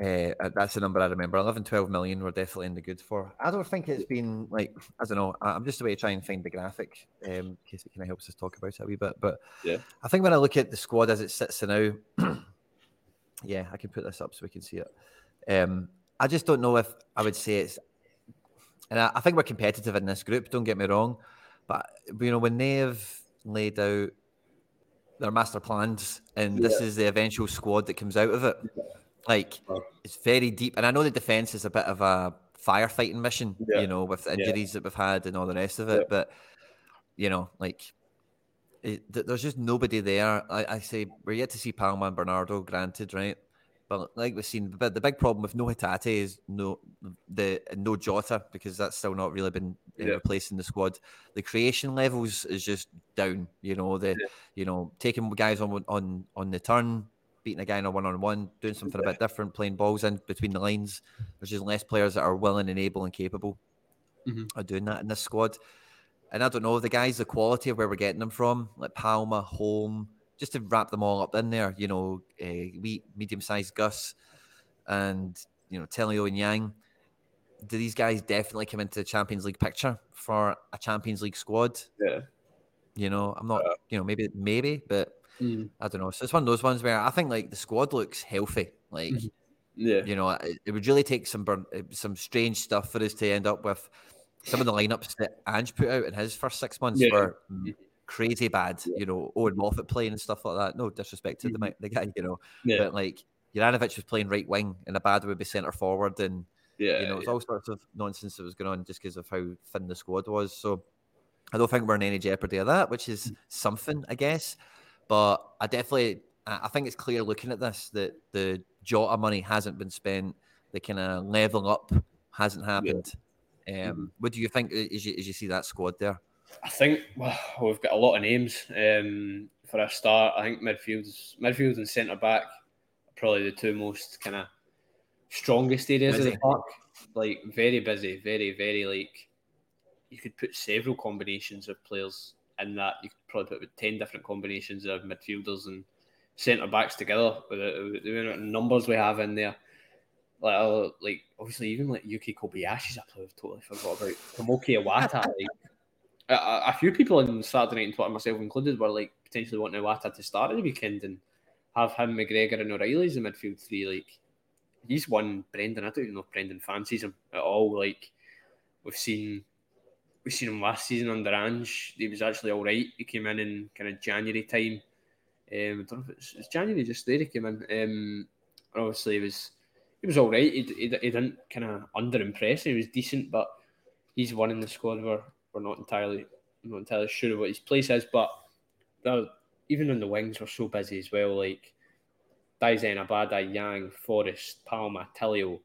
Uh, that's the number I remember. 11, 12 million we're definitely in the good for. I don't think it's been like, I don't know. I'm just away to try and find the graphic um, in case it kind of helps us talk about it a wee bit. But yeah, I think when I look at the squad as it sits now, yeah, I can put this up so we can see it. Um, I just don't know if I would say it's, and I, I think we're competitive in this group, don't get me wrong. But, you know, when they've laid out their master plans and yeah. this is the eventual squad that comes out of it. Like oh. it's very deep, and I know the defense is a bit of a firefighting mission, yeah. you know, with the injuries yeah. that we've had and all the rest of it. Yeah. But you know, like it, there's just nobody there. I, I, say we're yet to see Palma and Bernardo, granted, right? But like we've seen, but the big problem with no Hatate is no the no Jota because that's still not really been uh, replacing the squad. The creation levels is just down. You know the you know taking guys on on on the turn, beating a guy in a one on one, doing something a bit different, playing balls in between the lines. There's just less players that are willing and able and capable mm-hmm. of doing that in this squad. And I don't know the guys, the quality of where we're getting them from, like Palma, Holm, just to wrap them all up in there. You know, uh, we medium sized Gus, and you know Tilio and Yang. Do these guys definitely come into the Champions League picture for a Champions League squad? Yeah. You know, I'm not. Uh, you know, maybe maybe, but mm. I don't know. So it's one of those ones where I think like the squad looks healthy. Like, mm-hmm. yeah, you know, it, it, would really take some burn, uh, some strange stuff for us to end up with some of the lineups that Ange put out in his first six months yeah. were mm-hmm. crazy bad. Yeah. You know, Owen Moffat playing and stuff like that. No disrespect to mm-hmm. the, the guy, you know, yeah. but like Juranovic was playing right wing, and Abada would be centre forward, and yeah, you know, it's all sorts of nonsense that was going on just because of how thin the squad was. So I don't think we're in any jeopardy of that, which is something, I guess. But I definitely, I think it's clear looking at this that the Jota money hasn't been spent. The kind of leveling up hasn't happened. Um, mm-hmm. What do you think as you, as you see that squad there? I think well, we've got a lot of names. Um, for a start, I think midfield, midfield and centre back probably the two most kind of strongest areas busy. of the park. Like very busy, very very like you could put several combinations of players in that. You could probably put with ten different combinations of midfielders and centre backs together with the, the numbers we have in there. Like, uh, like obviously even like Yuki Kobayashi's I've totally forgot about. Tomoki Iwata, like a, a, few people on Saturday night and Twitter, myself included, were like potentially wanting Iwata to start at the weekend and have him, McGregor, and O'Riley as the midfield three. Like he's one Brendan. I don't even know if Brendan fancies him at all. Like we've seen, we've seen him last season under Ange. He was actually all right. He came in in kind of January time. Um, I don't know if it's, it's January just there he came in. Um, obviously he was he was all right. He, he, he didn't kind of under impress. He was decent, but he's one in the squad where we're not entirely not entirely sure of what his place is. But even on the wings, we're so busy as well. Like Daizen, Abada, Yang, Forrest, Palma, Tilio,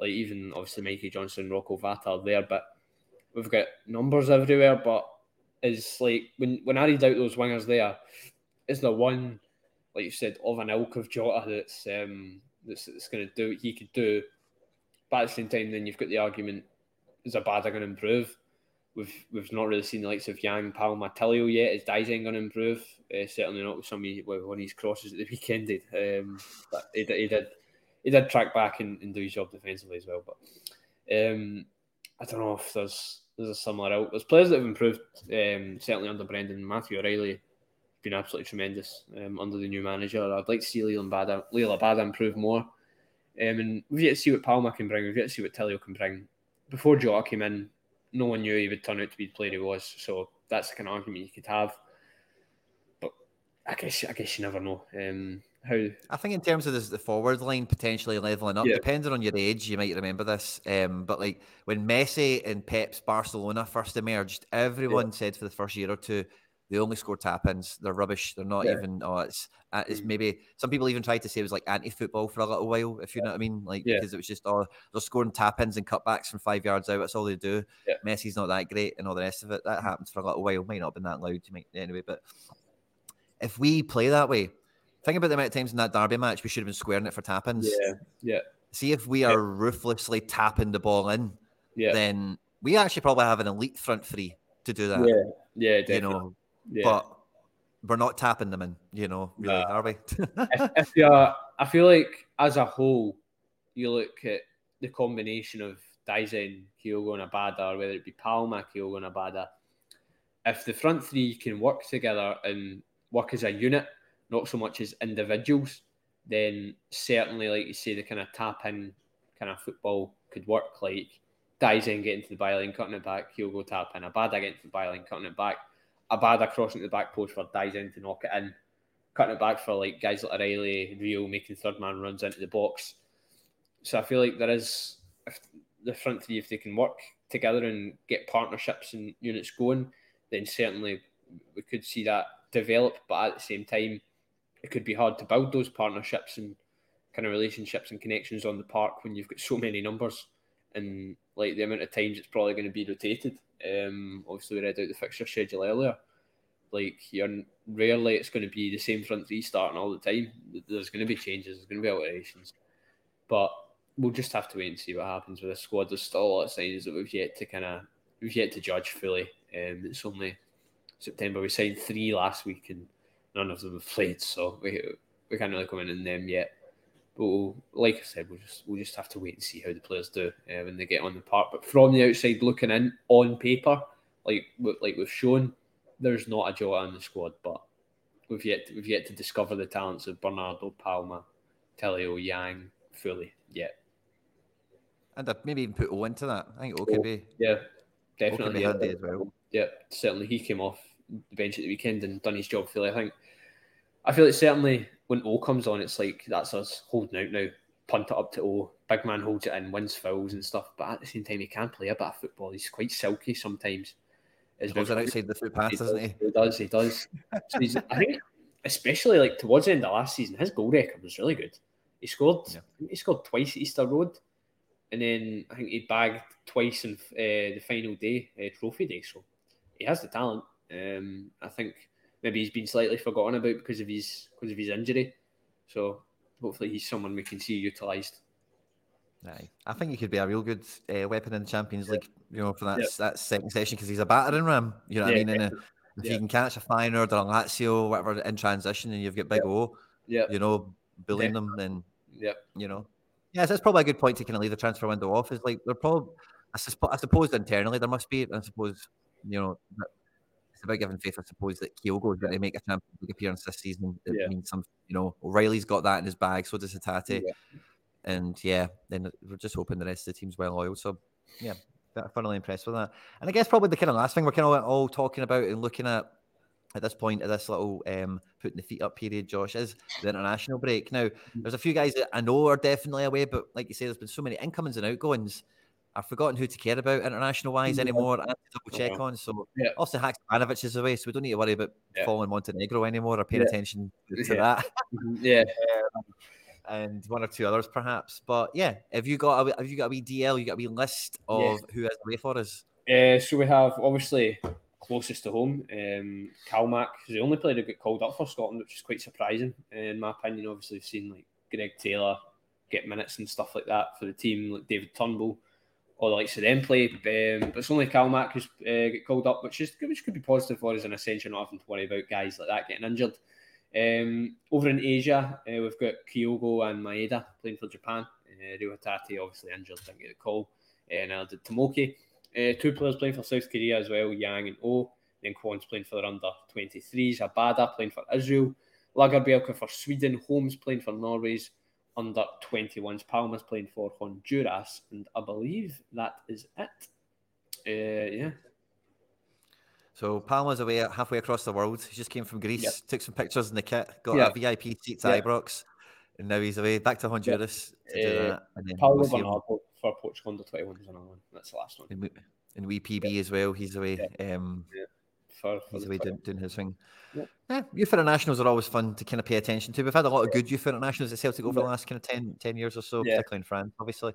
like even obviously Mikey Johnson, Rocco Vata there, but we've got numbers everywhere. But it's like when when I read out those wingers there, is the one, like you said, of an ilk of Jota that's um that's, that's going to do what he could do. But at the same time, then you've got the argument: is a Abada going to improve? We've we've not really seen the likes of Yang, Palma, Tilio yet. Is Daizen going to improve? Uh, certainly not with some with one of his crosses at the weekend. Did um, but he, he did he did track back and, and do his job defensively as well. But um, I don't know if there's there's a similar out. There's players that have improved. Um, certainly under Brendan Matthew O'Riley been absolutely tremendous um, under the new manager. I'd like to see Liel Abada improve more. Um, and we've yet to see what Palma can bring. We've yet to see what Tilio can bring. Before Jota came in, no one knew he would turn out to be the player he was. So that's the kind of argument you could have. But I guess I guess you never know. Um, how I think in terms of this, the forward line potentially leveling up, yeah. depending on your age, you might remember this. Um, but like when Messi and Pep's Barcelona first emerged, everyone yeah. said for the first year or two they only score tap ins. They're rubbish. They're not yeah. even. Oh, it's uh, it's mm. maybe some people even tried to say it was like anti football for a little while. If you know what I mean, like because it was just oh they're scoring tap ins and cutbacks from five yards out. That's all they do. Messi's not that great and all the rest of it. That happens for a little while. Might not have been that loud to me anyway. But if we play that way, think about the amount of times in that derby match we should have been squaring it for tapings. Yeah, yeah. See if we are ruthlessly tapping the ball in. Yeah. Then we actually probably have an elite front three to do that. Yeah, yeah, definitely. You know, yeah. But we're not tapping them in, you know, really, nah. are we? if, if you're, I feel like as a whole, you look at the combination of Daizen, Kyogo, and Abada, or whether it be Palma, Kyogo, and Abada. If the front three can work together and work as a unit, not so much as individuals, then certainly, like you say, the kind of tap in kind of football could work. Like Daizen getting to the byline, cutting it back, Kyogo tap in, Abada getting to the byline, cutting it back Abada crossing to the back post for Daizen to knock it in, cutting it back for like guys like O'Riley, Reo making third man runs into the box. So I feel like there is if the front three, if they can work together and get partnerships and units going, then certainly we could see that develop. But at the same time, it could be hard to build those partnerships and kind of relationships and connections on the park when you've got so many numbers and like the amount of times it's probably going to be rotated. Um, obviously, we read out the fixture schedule earlier. Like, you're rarely it's going to be the same front three starting all the time. There's going to be changes. There's going to be alterations, but we'll just have to wait and see what happens with the squad. There's still a lot of signs that we've yet to kind of we've yet to judge fully. Um, it's only September. We signed three last week, and none of them have played, so we we can't really comment on them yet. But we'll, like I said, we'll just we'll just have to wait and see how the players do uh, when they get on the park. But from the outside looking in, on paper, like like we've shown, there's not a Jota in the squad. But we've yet to, we've yet to discover the talents of Bernardo Palma, Tilio Yang fully yet. And I'd maybe even put O into that. I think O could be. Yeah, O could definitely. be handy as well. Yeah, certainly he came off the bench at the weekend and done his job fully. I think. I feel like certainly when O comes on, it's like that's us holding out now, punt it up to O. Big man holds it in, wins fouls and stuff. But at the same time, he can play a bit of football. He's quite silky sometimes. As Goes outside the foot pass, He doesn't he? he does. He does. So he's, I think, especially like towards the end of last season, his goal record was really good. He scored. Yeah. He scored twice at Easter Road, and then I think he bagged twice in uh, the final day, uh, trophy day. So he has the talent. Um, I think maybe he's been slightly forgotten about because of his because of his injury. So hopefully he's someone we can see utilised. Aye. I think he could be a real good uh, weapon in the Champions League, you know, for that, Yeah. that second session because he's a battering ram. You know what Yeah, I mean? And uh, if Yeah. you can catch a Feyenoord or a Lazio, whatever, in transition, and you've got Big O, Yeah, you know, bullying them, then yeah, you know. Yes, that's probably a good point to kind of leave the transfer window off. Is like they're probably, I, susp- I suppose internally there must be, I suppose, you know, it's about giving faith. I suppose that Kyogo is going to make a Champions League appearance this season. It Yeah. means some, you know, O'Riley's got that in his bag, so does Hatate. Yeah. And yeah, then we're just hoping the rest of the team's well oiled. So yeah, thoroughly impressed with that. And I guess probably the kind of last thing we're kind of all talking about and looking at at this point of this little um, putting the feet up period, Josh, is the international break. Now, there's a few guys that I know are definitely away, but like you say, there's been so many incomings and outgoings. I've forgotten who to care about international wise Yeah. anymore. I have to double check Uh-huh. on. So Yeah. also Haksabanovic is away, so we don't need to worry about Yeah. following Montenegro anymore or paying attention to that. yeah. and one or two others perhaps. But yeah, have you got a, have you got a wee DL? You got a wee list of who is away for us? Uh, so we have obviously closest to home, um, Calmac, who's the only player to got called up for Scotland, which is quite surprising in my opinion. Obviously, we've seen like Greg Taylor get minutes and stuff like that for the team, like David Turnbull, all the likes of them play. Um, but it's only Calmac who's uh, get called up, which is which could be positive for us in a sense. You're not having to worry about guys like that getting injured. Um, over in Asia, uh, we've got Kyogo and Maeda playing for Japan. Uh, Reo Hatate obviously injured, didn't get the call. Uh, and I did Tomoki. Uh, two players playing for South Korea as well, Yang and Oh. Then Kwon's playing for their under 23s. Abada playing for Israel. Lagerbielke for Sweden. Holm's playing for Norway's under 21s. Palma's playing for Honduras. And I believe that is it. Uh, yeah. So Palma's away halfway across the world. He just came from Greece, Yep. took some pictures in the kit, got Yeah. a VIP seat to Yeah. Ibrox, and now he's away back to Honduras to do Uh, that. And then we'll see him Bernardo for Portugal under 21s another one. That's the last one. And wee- in wee PB as well. He's away. Um, For, for he's the away doing, doing his thing. Yep. Yeah, youth internationals are always fun to kind of pay attention to. We've had a lot of good youth internationals at Celtic over the last kind of 10, 10 years or so, Yeah. particularly in France, obviously.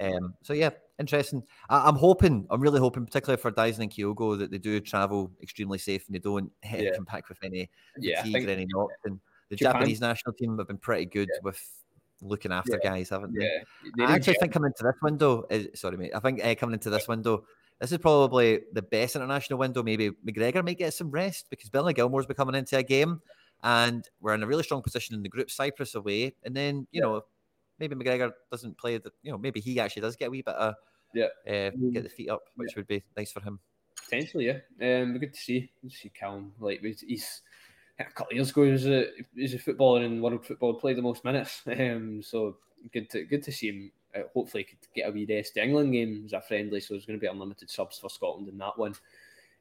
Um, so yeah, interesting. I, I'm hoping, I'm really hoping, particularly for Daizen and Kyogo, that they do travel extremely safe and they don't hit Yeah. come back with any Yeah, fatigue or any knocks. And the Japan- Japanese national team have been pretty good with looking after Yeah. guys, haven't they? Yeah, they I actually think coming into this window, is, sorry, mate. I think uh, coming into this window, this is probably the best international window. Maybe McGregor might get some rest because Billy Gilmour's be coming into a game, and we're in a really strong position in the group. Cyprus away, and then you Yeah. know maybe McGregor doesn't play. The, you know maybe he actually does get a wee bit of Yeah. uh, Mm. get the feet up, which would be nice for him. Potentially, yeah. Um, good to see. Good to see Callum. Like he's, a couple of years ago, he was a he's a footballer in world football, played the most minutes. Um, so good to good to see him. Uh, hopefully, could get a wee rest. The England game was a friendly, so there's going to be unlimited subs for Scotland in that one.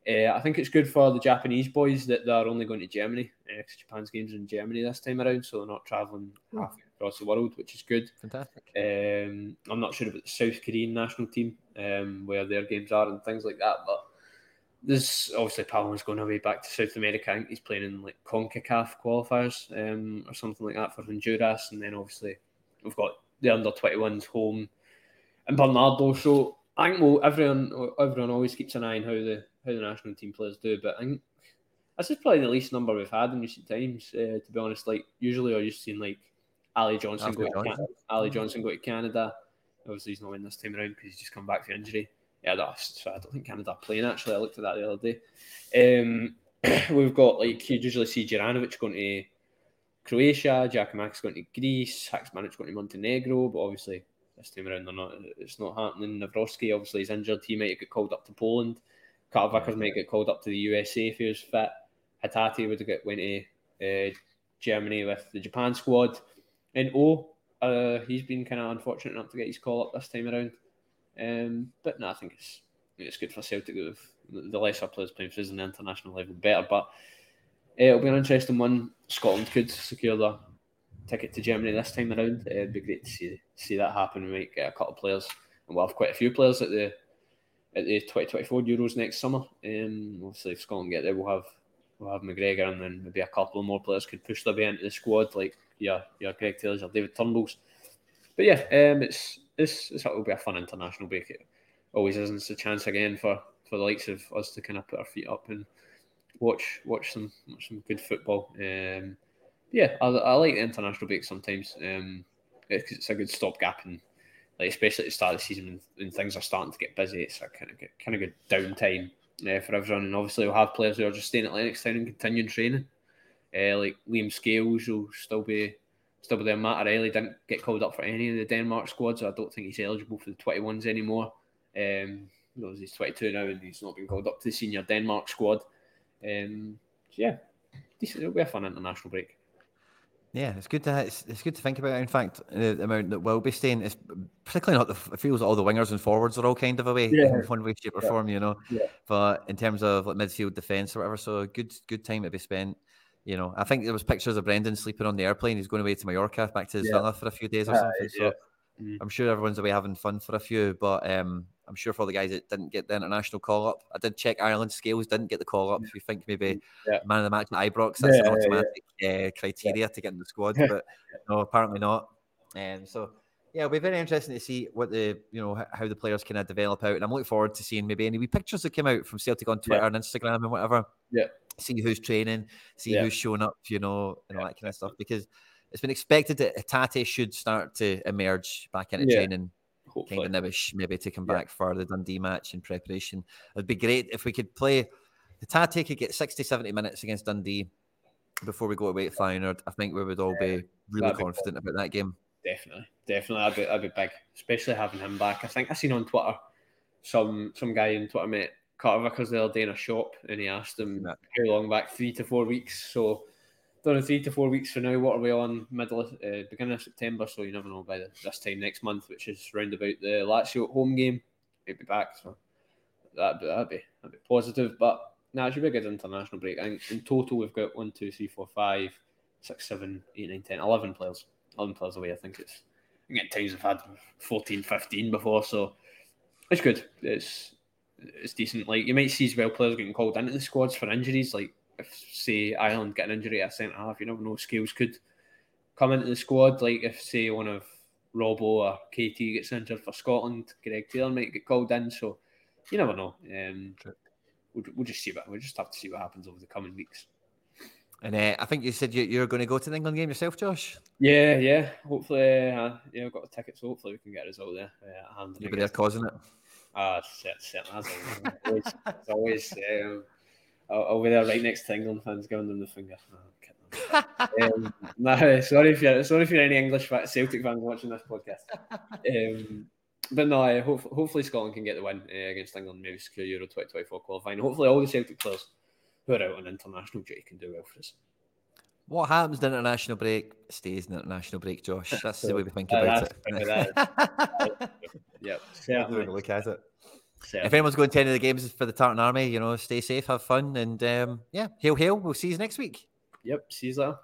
Uh, I think it's good for the Japanese boys that they're only going to Germany because Japan's games are in Germany this time around, so they're not travelling halfway across the world, which is good. Fantastic. Um, I'm not sure about the South Korean national team, um, where their games are and things like that. But there's obviously Palma's going away back to South America. I think he's playing in like CONCACAF qualifiers um, or something like that for Honduras. And then obviously we've got the under 21s home and Bernardo. So I think well, everyone everyone always keeps an eye on how the how the national team players do. But I think this is probably the least number we've had in recent times. Uh, to be honest, like usually I used to see like Ali Johnson Alfie go to. Canada. Ali Johnson go to Canada. Obviously, he's not in this time around because he's just come back from injury. Yeah, that's so I don't think Canada are playing actually. I looked at that the other day. Um, we've got like you usually see Juranovic going to Croatia, Jack Giakoumakis going to Greece, Haksmanic going to Montenegro, but obviously this time around they're not. It's not happening. Nawrocki obviously is injured. He might get called up to Poland. Carl Vickers might get called up to the USA if he was fit. Hatate would have went to uh, Germany with the Japan squad. And O, uh, he's been kind of unfortunate enough to get his call up this time around. Um, but no, I think it's it's good for Celtic with the lesser players playing for us on the international level better. But it'll be an interesting one. Scotland could secure the ticket to Germany this time around. Uh, it'd be great to see see that happen. We might get a couple of players, and we'll have quite a few players at the at the 2024 Euros next summer. Um, obviously, if Scotland get there, we'll have we'll have McGregor, and then maybe a couple more players could push their way into the squad, like yeah, yeah, Greg Taylor's or David Turnbull's. But yeah, um, it's this it will be a fun international break. It always isn't a chance again for for the likes of us to kind of put our feet up and watch watch some watch some good football. Um, yeah, I, I like the international break sometimes. Um, it's, a good stopgap and like especially at the start of the season when, when things are starting to get busy. It's a kind of good, kind of good downtime uh, for everyone. And obviously, we'll have players who are just staying at Lennoxtown and continuing training. Uh, like Liam Scales will still be still be there. Matt O'Riley didn't get called up for any of the Denmark squads, so I don't think he's eligible for the 21s anymore. Um, he's 22 now and he's not been called up to the senior Denmark squad. Um, yeah, decent. It'll be a fun international break. Yeah, it's good to it's, it's good to think about. In fact, the amount that will be staying is particularly not the. It feels all the wingers and forwards are all kind of away yeah. in one way, shape, or yeah. form. You know, yeah. but in terms of like midfield defence or whatever, so good good time to be spent. You know, I think there was pictures of Brendan sleeping on the airplane. He's going away to Mallorca, back to his yeah. villa for a few days or something. so mm. I'm sure everyone's away having fun for a few, but um, I'm sure for the guys that didn't get the international call up, I did check Ireland scales didn't get the call up. If you think maybe yeah. man of the match at Ibrox, that's yeah, an automatic yeah, uh, criteria to get in the squad, but no, apparently not. And um, so yeah, it'll be very interesting to see what the you know how the players kind of develop out, and I'm looking forward to seeing maybe any wee pictures that came out from Celtic on Twitter and Instagram and whatever. Yeah, see who's training, see who's showing up, you know, and all that kind of stuff because it's been expected that Hatate should start to emerge back into training Hopefully. kind of nebbish maybe to come yeah. back for the Dundee match in preparation. It'd be great if we could play Hatate could get 60, 70 minutes against Dundee before we go away to Feyenoord. I think we would all be really confident be about that game. Definitely, definitely, I'd be, that'd be big, especially having him back. I think I seen on Twitter some some guy on Twitter met Carter Vickers the other day in a shop, and he asked him yeah. how long back, three to four weeks. So done three to four weeks from now. What are we on? Middle, of, uh, beginning of September. So you never know by the, this time next month, which is round about the Lazio home game. He'll be back. So that'd be that'd be, that'd be positive. But now it should be a good international break. Think in total we've got one, two, three, four, five, six, seven, eight, nine, ten, eleven players. Eleven players away. I think it's. I think at times I've had 14, 15 before, so it's good. It's it's decent. Like you might see as well players getting called into the squads for injuries, like if say Ireland get an injury at centre half, you never know. Scales could come into the squad. Like if say one of Robbo or KT gets injured for Scotland, Greg Taylor might get called in. So you never know. Um, we'll, we'll just see what we'll just have to see what happens over the coming weeks. And uh, I think you said you, are going to go to the England game yourself, Josh. Yeah, yeah. Hopefully, uh, yeah, I've got a ticket, so hopefully we can get a result there. Uh, You'll be there causing it. Ah, uh, certainly. As always, it's always um, I'll, I'll, be there right next to England fans giving them the finger. Oh, um, no, sorry if you're sorry if you're any English Celtic fans watching this podcast. Um, but no, hope, hopefully Scotland can get the win uh, against England, maybe secure Euro 2024 qualifying. Hopefully, all the Celtic players who are out on international duty can do well for us. What happens in international break stays in international break, Josh. That's the way we think about it. yep, certainly. Look at it. If anyone's going to any of the games for the Tartan Army, you know, stay safe, have fun, and um, yeah, hail, hail. We'll see you next week. Yep, see you later.